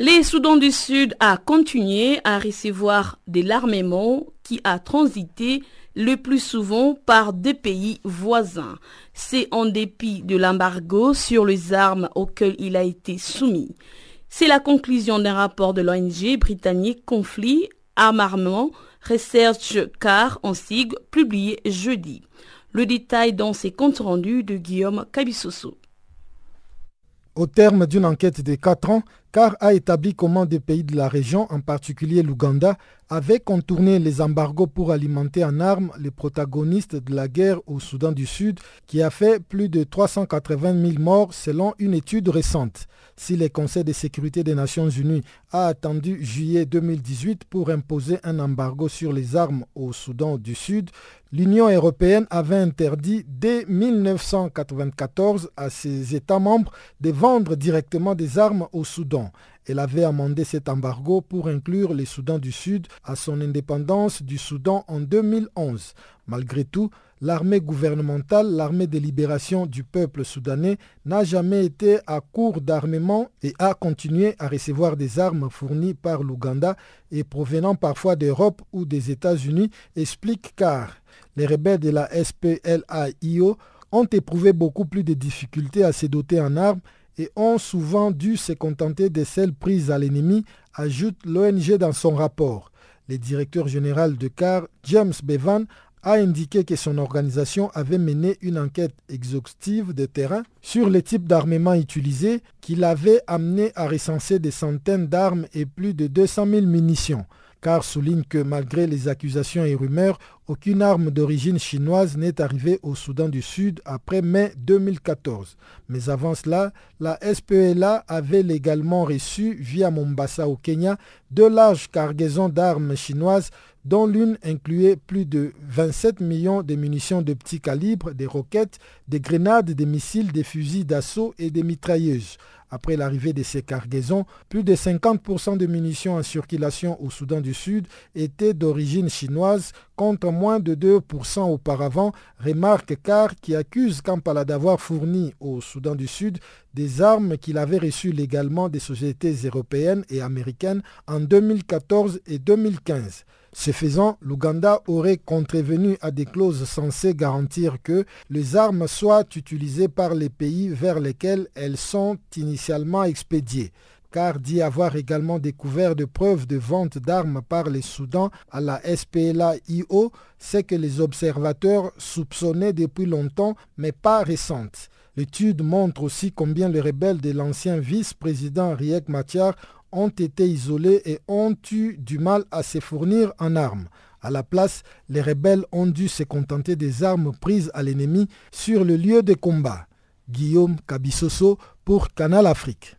D: Les Soudans du Sud a continué à recevoir de l'armement qui a transité le plus souvent par deux pays voisins. C'est en dépit de l'embargo sur les armes auquel il a été soumis. C'est la conclusion d'un rapport de l'ONG britannique Conflit, Armement, Research Car en sigle publié jeudi. Le détail dans ses comptes rendus de Guillaume Cabissoso.
E: Au terme d'une enquête de 4 ans, CAR a établi comment des pays de la région, en particulier l'Ouganda, avaient contourné les embargos pour alimenter en armes les protagonistes de la guerre au Soudan du Sud, qui a fait plus de 380 000 morts selon une étude récente. Si le Conseil de sécurité des Nations Unies a attendu juillet 2018 pour imposer un embargo sur les armes au Soudan du Sud, l'Union européenne avait interdit dès 1994 à ses États membres de vendre directement des armes au Soudan. Elle avait amendé cet embargo pour inclure le Soudan du Sud à son indépendance du Soudan en 2011. Malgré tout, l'armée gouvernementale, l'armée de libération du peuple soudanais, n'a jamais été à court d'armement et a continué à recevoir des armes fournies par l'Ouganda et provenant parfois d'Europe ou des États-Unis, explique car les rebelles de la SPLAIO ont éprouvé beaucoup plus de difficultés à se doter en armes et ont souvent dû se contenter de celles prises à l'ennemi, ajoute l'ONG dans son rapport. Le directeur général de CAR, James Bevan, a indiqué que son organisation avait mené une enquête exhaustive de terrain sur les types d'armement utilisés qui l'avait amené à recenser des centaines d'armes et plus de 200 000 munitions. Car souligne que malgré les accusations et rumeurs, aucune arme d'origine chinoise n'est arrivée au Soudan du Sud après mai 2014. Mais avant cela, la SPLA avait légalement reçu via Mombasa au Kenya deux larges cargaisons d'armes chinoises dont l'une incluait plus de 27 millions de munitions de petit calibre, des roquettes, des grenades, des missiles, des fusils d'assaut et des mitrailleuses. Après l'arrivée de ces cargaisons, plus de 50% de munitions en circulation au Soudan du Sud étaient d'origine chinoise contre moins de 2% auparavant, remarque Carr qui accuse Kampala d'avoir fourni au Soudan du Sud des armes qu'il avait reçues légalement des sociétés européennes et américaines en 2014 et 2015. Ce faisant, l'Ouganda aurait contrevenu à des clauses censées garantir que les armes soient utilisées par les pays vers lesquels elles sont initialement expédiées car dit avoir également découvert de preuves de vente d'armes par les Soudans à la SPLA-IO, c'est que les observateurs soupçonnaient depuis longtemps, mais pas récentes. L'étude montre aussi combien les rebelles de l'ancien vice-président Riek Machar ont été isolés et ont eu du mal à se fournir en armes. À la place, les rebelles ont dû se contenter des armes prises à l'ennemi sur le lieu de combat. Guillaume Kabissoso pour Canal Afrique.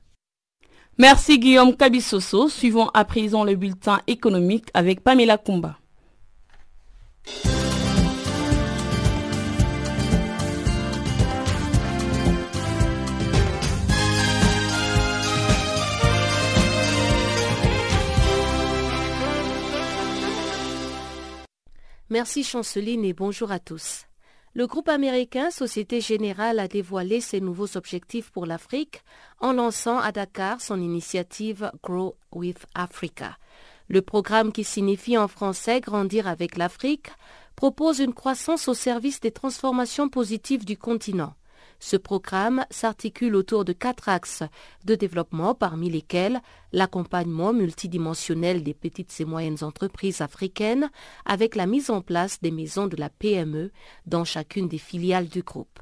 D: Merci Guillaume Kabissoso. Suivons à présent le bulletin économique avec Pamela Kumba.
I: Merci Chanceline et bonjour à tous. Le groupe américain Société Générale a dévoilé ses nouveaux objectifs pour l'Afrique en lançant à Dakar son initiative Grow with Africa. Le programme qui signifie en français Grandir avec l'Afrique propose une croissance au service des transformations positives du continent. Ce programme s'articule autour de quatre axes de développement parmi lesquels l'accompagnement multidimensionnel des petites et moyennes entreprises africaines avec la mise en place des maisons de la PME dans chacune des filiales du groupe.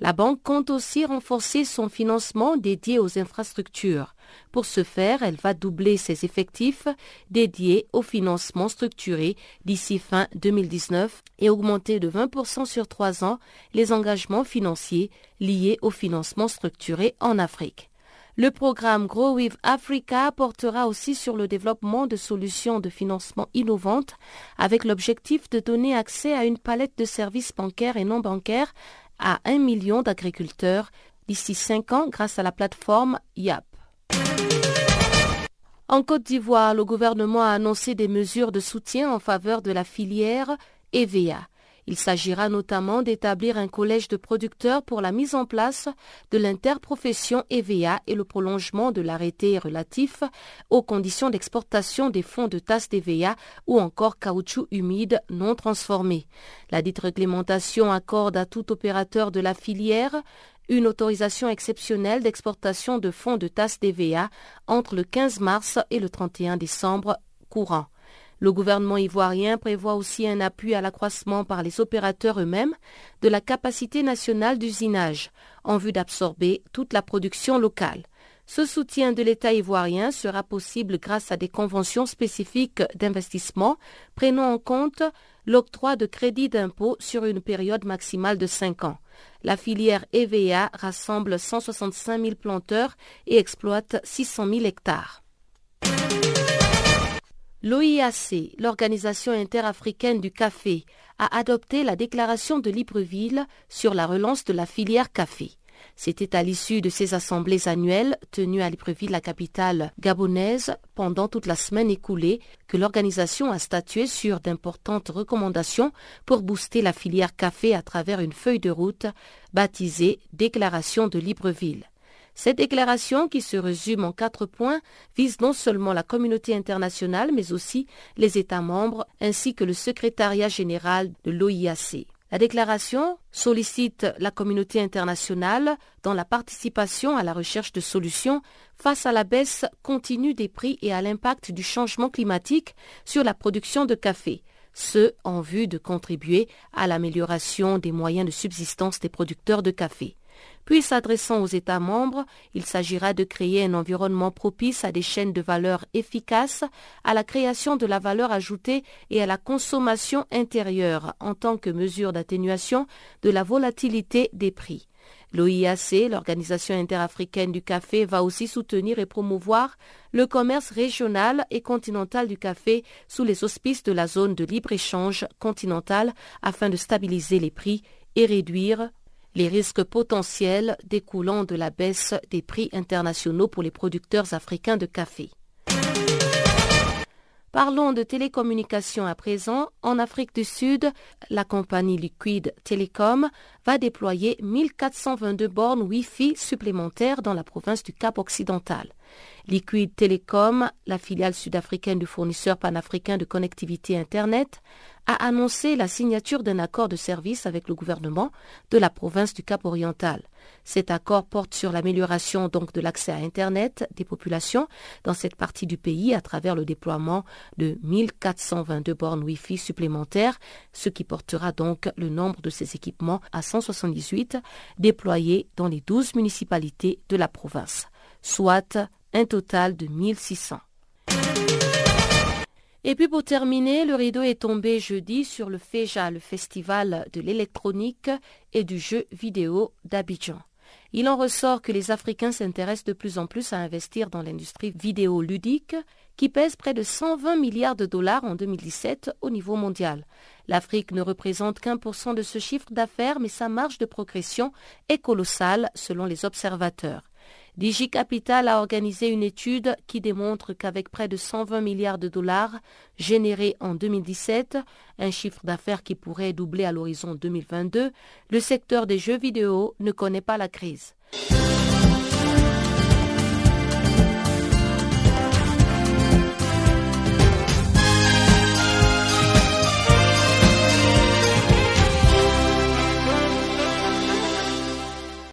I: La banque compte aussi renforcer son financement dédié aux infrastructures. Pour ce faire, elle va doubler ses effectifs dédiés au financement structuré d'ici fin 2019 et augmenter de 20% sur trois ans les engagements financiers liés au financement structuré en Afrique. Le programme Grow with Africa portera aussi sur le développement de solutions de financement innovantes avec l'objectif de donner accès à une palette de services bancaires et non bancaires à un million d'agriculteurs d'ici cinq ans grâce à la plateforme YAP. En Côte d'Ivoire, le gouvernement a annoncé des mesures de soutien en faveur de la filière EVA. Il s'agira notamment d'établir un collège de producteurs pour la mise en place de l'interprofession EVA et le prolongement de l'arrêté relatif aux conditions d'exportation des fonds de tasse d'EVA ou encore caoutchouc humide non transformé. La dite réglementation accorde à tout opérateur de la filière une autorisation exceptionnelle d'exportation de fonds de tasse d'EVA entre le 15 mars et le 31 décembre courant. Le gouvernement ivoirien prévoit aussi un appui à l'accroissement par les opérateurs eux-mêmes de la capacité nationale d'usinage en vue d'absorber toute la production locale. Ce soutien de l'État ivoirien sera possible grâce à des conventions spécifiques d'investissement prenant en compte l'octroi de crédits d'impôt sur une période maximale de cinq ans. La filière EVA rassemble 165 000 planteurs et exploite 600 000 hectares. L'OIAC, l'Organisation interafricaine du café, a adopté la déclaration de Libreville sur la relance de la filière café. C'était à l'issue de ces assemblées annuelles tenues à Libreville, la capitale gabonaise, pendant toute la semaine écoulée, que l'organisation a statué sur d'importantes recommandations pour booster la filière café à travers une feuille de route baptisée Déclaration de Libreville. Cette déclaration, qui se résume en quatre points, vise non seulement la communauté internationale, mais aussi les États membres ainsi que le secrétariat général de l'OIAC. La déclaration sollicite la communauté internationale dans la participation à la recherche de solutions face à la baisse continue des prix et à l'impact du changement climatique sur la production de café, ce en vue de contribuer à l'amélioration des moyens de subsistance des producteurs de café. Puis s'adressant aux États membres, il s'agira de créer un environnement propice à des chaînes de valeur efficaces, à la création de la valeur ajoutée et à la consommation intérieure en tant que mesure d'atténuation de la volatilité des prix. L'OIAC, l'Organisation interafricaine du café, va aussi soutenir et promouvoir le commerce régional et continental du café sous les auspices de la zone de libre-échange continentale afin de stabiliser les prix et réduire les risques potentiels découlant de la baisse des prix internationaux pour les producteurs africains de café. Parlons de télécommunications à présent. En Afrique du Sud, la compagnie Liquid Telecom va déployer 1422 bornes Wi-Fi supplémentaires dans la province du Cap occidental. Liquid Telecom, la filiale sud-africaine du fournisseur panafricain de connectivité Internet, a annoncé la signature d'un accord de service avec le gouvernement de la province du Cap oriental. Cet accord porte sur l'amélioration de l'accès à Internet des populations dans cette partie du pays à travers le déploiement de 1422 bornes Wi-Fi supplémentaires, ce qui portera donc le nombre de ces équipements à 178 déployés dans les 12 municipalités de la province, soit un total de 1600. Et puis pour terminer, le rideau est tombé jeudi sur le FEJA, le festival de l'électronique et du jeu vidéo d'Abidjan. Il en ressort que les Africains s'intéressent de plus en plus à investir dans l'industrie vidéoludique qui pèse près de 120 milliards de dollars en 2017 au niveau mondial. L'Afrique ne représente qu'un pour cent de ce chiffre d'affaires, mais sa marge de progression est colossale selon les observateurs. DigiCapital a organisé une étude qui démontre qu'avec près de 120 milliards de dollars générés en 2017, un chiffre d'affaires qui pourrait doubler à l'horizon 2022, le secteur des jeux vidéo ne connaît pas la crise.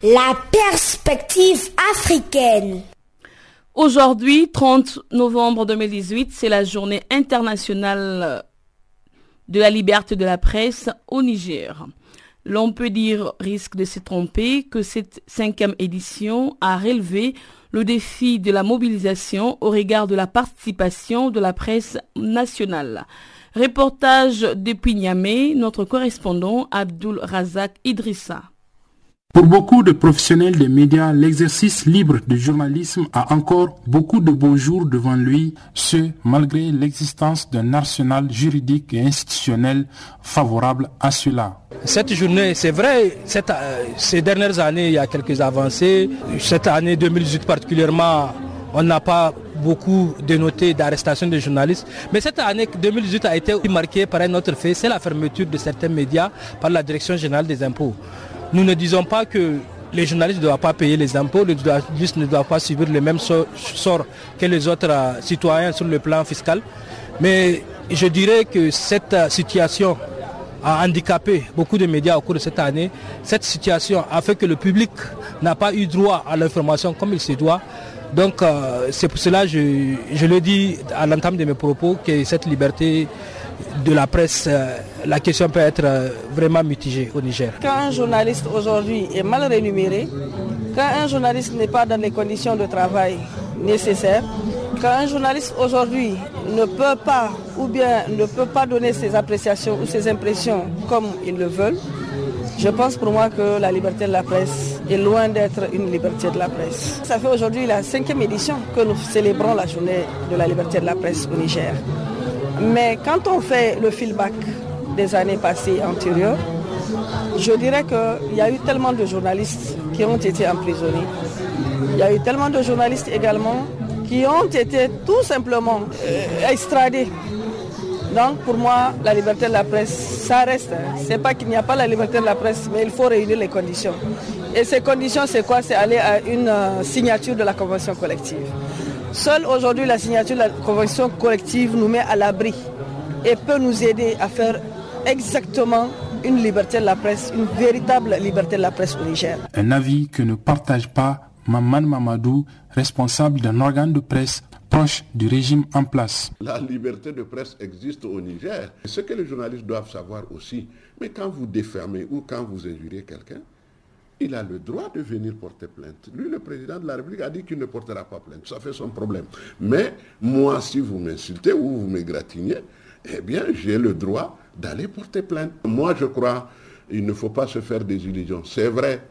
J: La perspective africaine.
D: Aujourd'hui, 30 novembre 2018, c'est la journée internationale de la liberté de la presse au Niger. L'on peut dire, risque de se tromper, que cette cinquième édition a relevé le défi de la mobilisation au regard de la participation de la presse nationale. Reportage depuis Niamey, notre correspondant Abdul Razak Idrissa.
N: Pour beaucoup de professionnels des médias, l'exercice libre du journalisme a encore beaucoup de beaux jours devant lui, ce malgré l'existence d'un arsenal juridique et institutionnel favorable à cela.
O: Cette journée, c'est vrai, euh, ces dernières années, il y a quelques avancées. Cette année 2018 particulièrement, on n'a pas beaucoup dénoté d'arrestations de journalistes. Mais cette année 2018 a été marquée par un autre fait, c'est la fermeture de certains médias par la Direction générale des impôts. Nous ne disons pas que les journalistes ne doivent pas payer les impôts, les journalistes ne doivent pas subir le même sort que les autres euh, citoyens sur le plan fiscal. Mais je dirais que cette euh, situation a handicapé beaucoup de médias au cours de cette année. Cette situation a fait que le public n'a pas eu droit à l'information comme il se doit. Donc euh, c'est pour cela que je, je le dis à l'entame de mes propos que cette liberté de la presse, euh, la question peut être euh, vraiment mitigée au Niger.
P: Quand un journaliste aujourd'hui est mal rémunéré, quand un journaliste n'est pas dans les conditions de travail nécessaires, quand un journaliste aujourd'hui ne peut pas ou bien ne peut pas donner ses appréciations ou ses impressions comme ils le veulent, je pense pour moi que la liberté de la presse est loin d'être une liberté de la presse. Ça fait aujourd'hui la cinquième édition que nous célébrons la journée de la liberté de la presse au Niger. Mais quand on fait le feedback des années passées antérieures, je dirais qu'il y a eu tellement de journalistes qui ont été emprisonnés. Il y a eu tellement de journalistes également qui ont été tout simplement euh, extradés. Donc pour moi, la liberté de la presse, ça reste. Hein. C'est pas qu'il n'y a pas la liberté de la presse, mais il faut réunir les conditions. Et ces conditions, c'est quoi? C'est aller à une euh, signature de la convention collective. Seule aujourd'hui la signature de la convention collective nous met à l'abri et peut nous aider à faire exactement une liberté de la presse, une véritable liberté de la presse au Niger.
N: Un avis que ne partage pas Maman Mamadou, responsable d'un organe de presse proche du régime en place.
Q: La liberté de presse existe au Niger. Ce que les journalistes doivent savoir aussi, mais quand vous défermez ou quand vous injuriez quelqu'un, il a le droit de venir porter plainte. Lui, le président de la République, a dit qu'il ne portera pas plainte. Ça fait son problème. Mais moi, si vous m'insultez ou vous m'égratignez, eh bien, j'ai le droit d'aller porter plainte. Moi, je crois, il ne faut pas se faire des illusions. C'est vrai,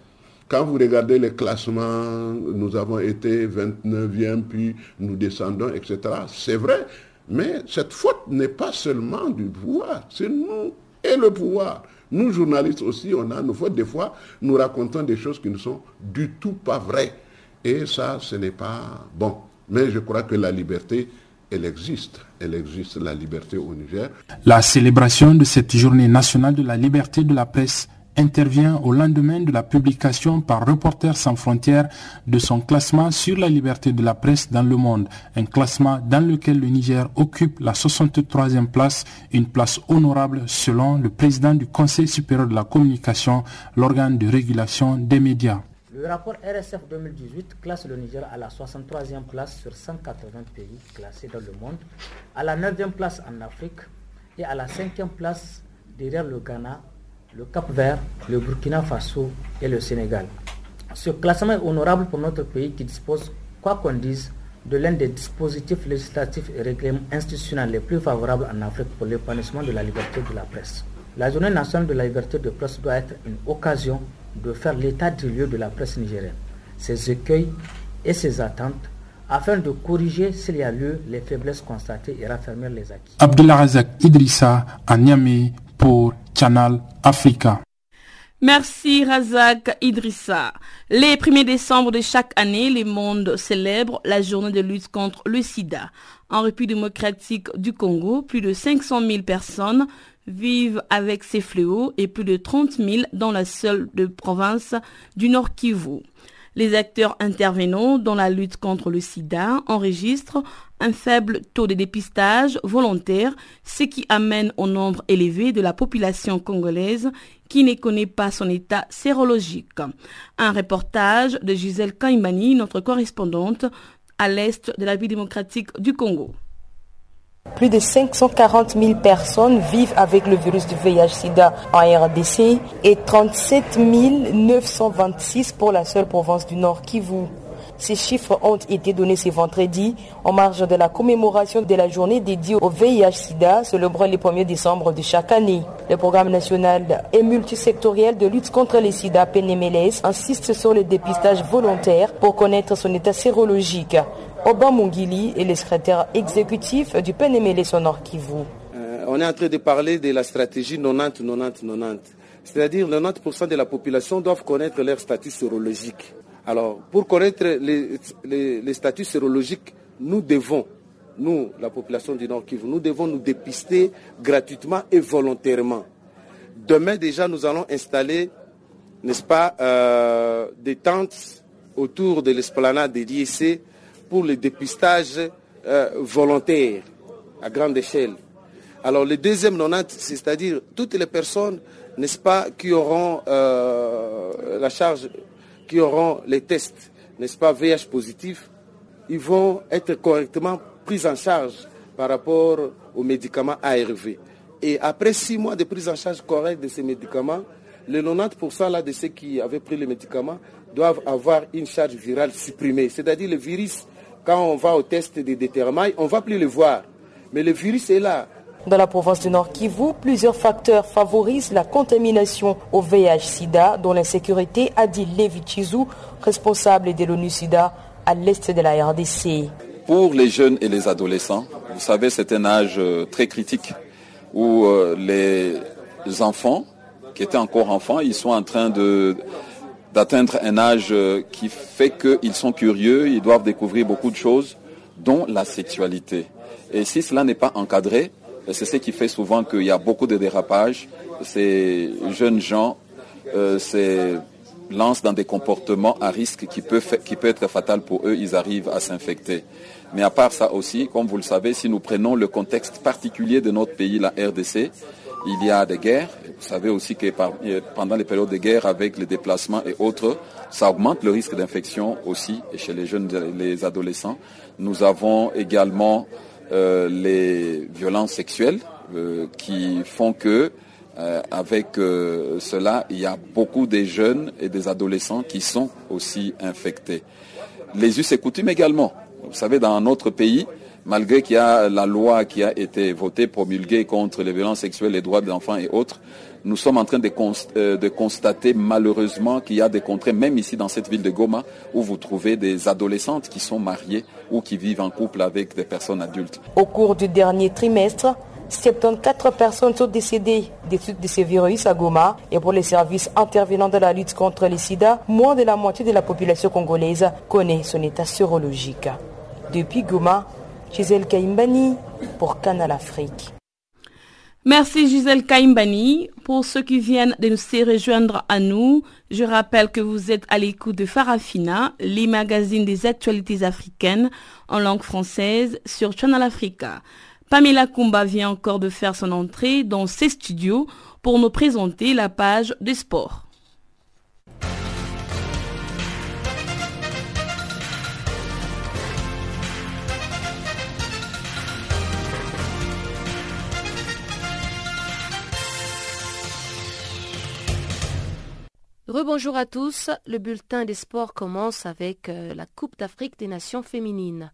Q: quand vous regardez les classements, nous avons été 29e, puis nous descendons, etc. C'est vrai, mais cette faute n'est pas seulement du pouvoir, c'est nous et le pouvoir. Nous, journalistes aussi, on a nos fautes. Des fois, nous racontons des choses qui ne sont du tout pas vraies. Et ça, ce n'est pas bon. Mais je crois que la liberté, elle existe. Elle existe, la liberté au Niger.
N: La célébration de cette journée nationale de la liberté de la presse intervient au lendemain de la publication par Reporters sans frontières de son classement sur la liberté de la presse dans le monde, un classement dans lequel le Niger occupe la 63e place, une place honorable selon le président du Conseil supérieur de la communication, l'organe de régulation des médias.
R: Le rapport RSF 2018 classe le Niger à la 63e place sur 180 pays classés dans le monde, à la 9e place en Afrique et à la 5e place derrière le Ghana le Cap Vert, le Burkina Faso et le Sénégal. Ce classement est honorable pour notre pays qui dispose, quoi qu'on dise, de l'un des dispositifs législatifs et règlements institutionnels les plus favorables en Afrique pour l'épanouissement de la liberté de la presse. La journée nationale de la liberté de presse doit être une occasion de faire l'état du lieu de la presse nigérienne, ses écueils et ses attentes, afin de corriger s'il y a lieu les faiblesses constatées et raffermir les acquis.
N: Abdullah Razak Idrissa à Niamey pour
D: Merci Razak Idrissa. Les 1er décembre de chaque année, le monde célèbre la journée de lutte contre le sida. En République démocratique du Congo, plus de 500 000 personnes vivent avec ces fléaux et plus de 30 000 dans la seule province du Nord Kivu. Les acteurs intervenants dans la lutte contre le sida enregistrent un faible taux de dépistage volontaire, ce qui amène au nombre élevé de la population congolaise qui ne connaît pas son état sérologique. Un reportage de Gisèle Kaimani, notre correspondante à l'est de la vie démocratique du Congo.
S: Plus de 540 000 personnes vivent avec le virus du VIH-Sida en RDC et 37 926 pour la seule province du Nord Kivu. Ces chiffres ont été donnés ce vendredi en marge de la commémoration de la journée dédiée au VIH-Sida célébrée le 1er décembre de chaque année. Le programme national et multisectoriel de lutte contre les sida PNMLS insiste sur le dépistage volontaire pour connaître son état sérologique. Oba Mungili est le secrétaire exécutif du PNMLS au Nord Kivu.
T: Euh, on est en train de parler de la stratégie 90-90-90. C'est-à-dire 90% de la population doivent connaître leur statut sérologique. Alors, pour connaître les, statuts sérologiques, nous devons, nous, la population du Nord Kivu, nous devons nous dépister gratuitement et volontairement. Demain déjà, nous allons installer, n'est-ce pas, euh, des tentes autour de l'esplanade des l'IEC pour le dépistage euh, volontaire à grande échelle. Alors le deuxième 90, c'est-à-dire toutes les personnes, n'est-ce pas, qui auront euh, la charge qui auront les tests, n'est-ce pas, VH positifs, ils vont être correctement pris en charge par rapport aux médicaments ARV. Et après six mois de prise en charge correcte de ces médicaments, les 90% là, de ceux qui avaient pris les médicaments doivent avoir une charge virale supprimée. C'est-à-dire le virus, quand on va au test de détermailles, on ne va plus le voir. Mais le virus est là.
S: Dans la province du Nord Kivu, plusieurs facteurs favorisent la contamination au VIH-Sida, dont l'insécurité, a dit Levi Chizou, responsable de l'ONU-Sida à l'est de la RDC.
U: Pour les jeunes et les adolescents, vous savez, c'est un âge euh, très critique où euh, les enfants, qui étaient encore enfants, ils sont en train de d'atteindre un âge euh, qui fait qu'ils sont curieux, ils doivent découvrir beaucoup de choses, dont la sexualité. Et si cela n'est pas encadré, c'est ce qui fait souvent qu'il y a beaucoup de dérapages. Ces jeunes gens euh, se lancent dans des comportements à risque qui peuvent qui peut être fatal pour eux. Ils arrivent à s'infecter. Mais à part ça aussi, comme vous le savez, si nous prenons le contexte particulier de notre pays, la RDC, il y a des guerres. Vous savez aussi que pendant les périodes de guerre, avec les déplacements et autres, ça augmente le risque d'infection aussi chez les jeunes les adolescents. Nous avons également euh, les violences sexuelles euh, qui font que euh, avec cela, il y a beaucoup de jeunes et des adolescents qui sont aussi infectés. Les us et coutumes également. Vous savez, dans notre pays, malgré qu'il y a la loi qui a été votée, promulguée contre les violences sexuelles, les droits des enfants et autres, nous sommes en train de, euh, de constater malheureusement qu'il y a des contrées, même ici dans cette ville de Goma, où vous trouvez des adolescentes qui sont mariées ou qui vivent en couple avec des personnes adultes.
S: Au cours du dernier trimestre, 74 personnes sont décédées des suites de ces virus à Goma et pour les services intervenant dans la lutte contre les sida, moins de la moitié de la population congolaise connaît son état sérologique. Depuis Goma, Gisèle Kaimbani pour Canal Afrique.
D: Merci Gisèle Kaimbani. Pour ceux qui viennent de nous se rejoindre à nous, je rappelle que vous êtes à l'écoute de Farafina, les magazines des actualités africaines en langue française sur Channel Africa. Pamela Kumba vient encore de faire son entrée dans ses studios pour nous présenter la page des sports.
I: Rebonjour à tous, le bulletin des sports commence avec euh, la Coupe d'Afrique des Nations féminines.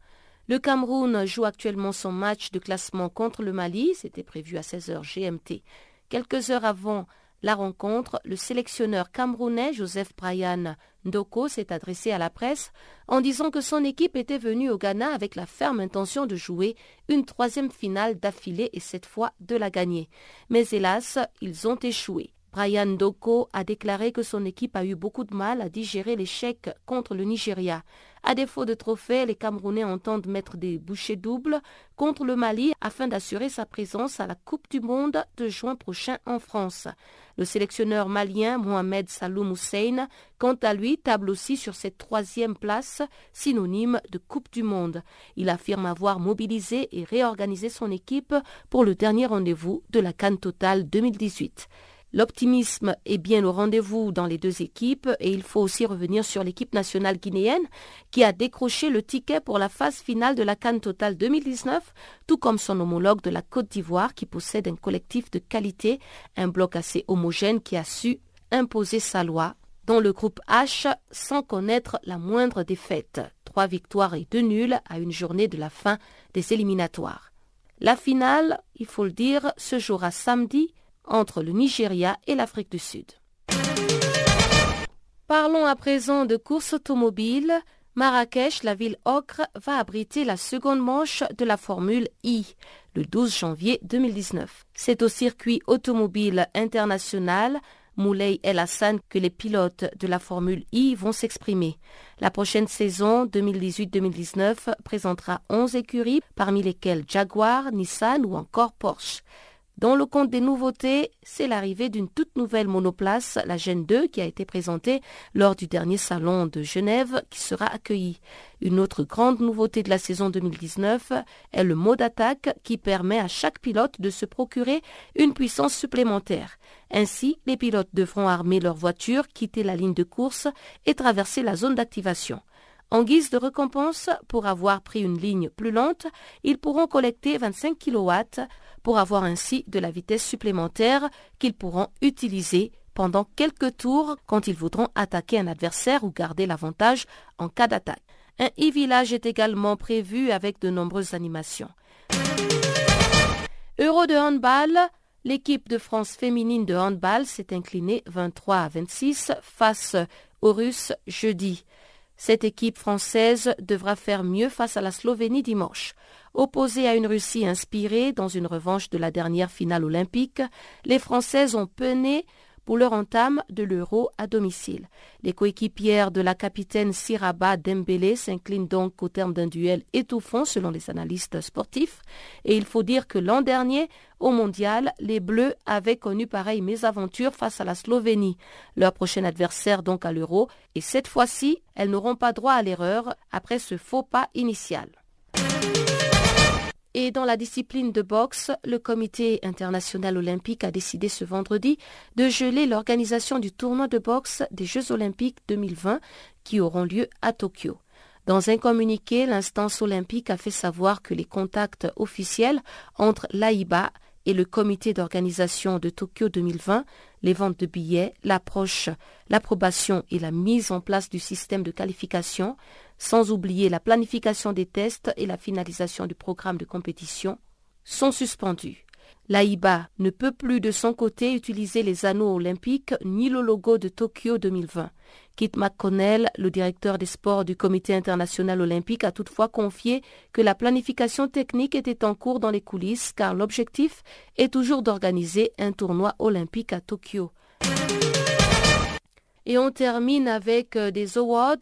I: Le Cameroun joue actuellement son match de classement contre le Mali, c'était prévu à 16h GMT. Quelques heures avant la rencontre, le sélectionneur camerounais Joseph Brian Ndoko s'est adressé à la presse en disant que son équipe était venue au Ghana avec la ferme intention de jouer une troisième finale d'affilée et cette fois de la gagner. Mais hélas, ils ont échoué. Brian Doko a déclaré que son équipe a eu beaucoup de mal à digérer l'échec contre le Nigeria. À défaut de trophée, les Camerounais entendent mettre des bouchées doubles contre le Mali afin d'assurer sa présence à la Coupe du Monde de juin prochain en France. Le sélectionneur malien Mohamed Saloum Hussein, quant à lui, table aussi sur cette troisième place, synonyme de Coupe du Monde. Il affirme avoir mobilisé et réorganisé son équipe pour le dernier rendez-vous de la Cannes Totale 2018. L'optimisme est bien au rendez-vous dans les deux équipes et il faut aussi revenir sur l'équipe nationale guinéenne qui a décroché le ticket pour la phase finale de la Cannes Totale 2019, tout comme son homologue de la Côte d'Ivoire qui possède un collectif de qualité, un bloc assez homogène qui a su imposer sa loi dans le groupe H sans connaître la moindre défaite. Trois victoires et deux nuls à une journée de la fin des éliminatoires. La finale, il faut le dire, se jouera samedi entre le Nigeria et l'Afrique du Sud. Parlons à présent de course automobile. Marrakech, la ville ocre, va abriter la seconde manche de la Formule I le 12 janvier 2019. C'est au circuit automobile international Moulay El Hassan que les pilotes de la Formule I vont s'exprimer. La prochaine saison 2018-2019 présentera 11 écuries, parmi lesquelles Jaguar, Nissan ou encore Porsche. Dans le compte des nouveautés, c'est l'arrivée d'une toute nouvelle monoplace, la Gen 2, qui a été présentée lors du dernier salon de Genève, qui sera accueillie. Une autre grande nouveauté de la saison 2019 est le mode attaque qui permet à chaque pilote de se procurer une puissance supplémentaire. Ainsi, les pilotes devront armer leur voiture, quitter la ligne de course et traverser la zone d'activation. En guise de récompense pour avoir pris une ligne plus lente, ils pourront collecter 25 kW pour avoir ainsi de la vitesse supplémentaire qu'ils pourront utiliser pendant quelques tours quand ils voudront attaquer un adversaire ou garder l'avantage en cas d'attaque. Un e-village est également prévu avec de nombreuses animations. Euro de handball, l'équipe de France féminine de handball s'est inclinée 23 à 26 face aux Russes jeudi. Cette équipe française devra faire mieux face à la Slovénie dimanche. Opposée à une Russie inspirée dans une revanche de la dernière finale olympique, les Françaises ont peiné pour leur entame de l'Euro à domicile. Les coéquipières de la capitaine Siraba Dembélé s'inclinent donc au terme d'un duel étouffant selon les analystes sportifs. Et il faut dire que l'an dernier, au mondial, les Bleus avaient connu pareille mésaventure face à la Slovénie, leur prochain adversaire donc à l'Euro, et cette fois-ci, elles n'auront pas droit à l'erreur après ce faux pas initial. Et dans la discipline de boxe, le Comité international olympique a décidé ce vendredi de geler l'organisation du tournoi de boxe des Jeux olympiques 2020 qui auront lieu à Tokyo. Dans un communiqué, l'instance olympique a fait savoir que les contacts officiels entre l'AIBA et le comité d'organisation de Tokyo 2020, les ventes de billets, l'approche, l'approbation et la mise en place du système de qualification, sans oublier la planification des tests et la finalisation du programme de compétition, sont suspendus. L'AIBA ne peut plus de son côté utiliser les anneaux olympiques ni le logo de Tokyo 2020. Kit McConnell, le directeur des sports du Comité international olympique, a toutefois confié que la planification technique était en cours dans les coulisses car l'objectif est toujours d'organiser un tournoi olympique à Tokyo. Et on termine avec euh, des awards.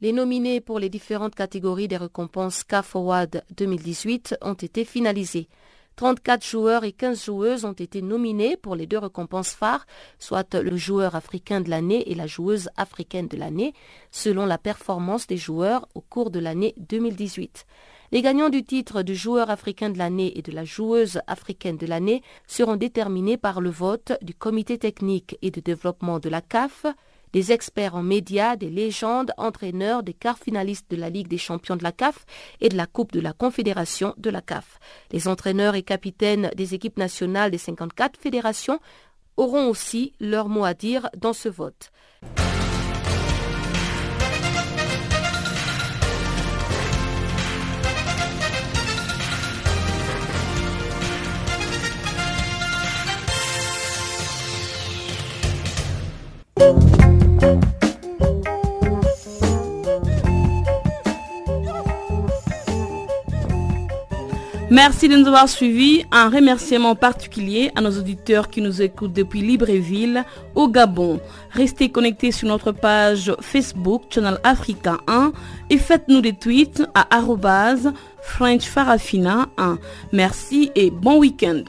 I: Les nominés pour les différentes catégories des récompenses CAF Award 2018 ont été finalisés. 34 joueurs et 15 joueuses ont été nominés pour les deux récompenses phares, soit le joueur africain de l'année et la joueuse africaine de l'année, selon la performance des joueurs au cours de l'année 2018. Les gagnants du titre de joueur africain de l'année et de la joueuse africaine de l'année seront déterminés par le vote du comité technique et de développement de la CAF, des experts en médias, des légendes, entraîneurs, des quarts finalistes de la Ligue des champions de la CAF et de la Coupe de la Confédération de la CAF. Les entraîneurs et capitaines des équipes nationales des 54 fédérations auront aussi leur mot à dire dans ce vote.
D: Merci de nous avoir suivis. Un remerciement particulier à nos auditeurs qui nous écoutent depuis Libreville, au Gabon. Restez connectés sur notre page Facebook, Channel Africa 1, et faites-nous des tweets à French Farafina 1. Merci et bon week-end.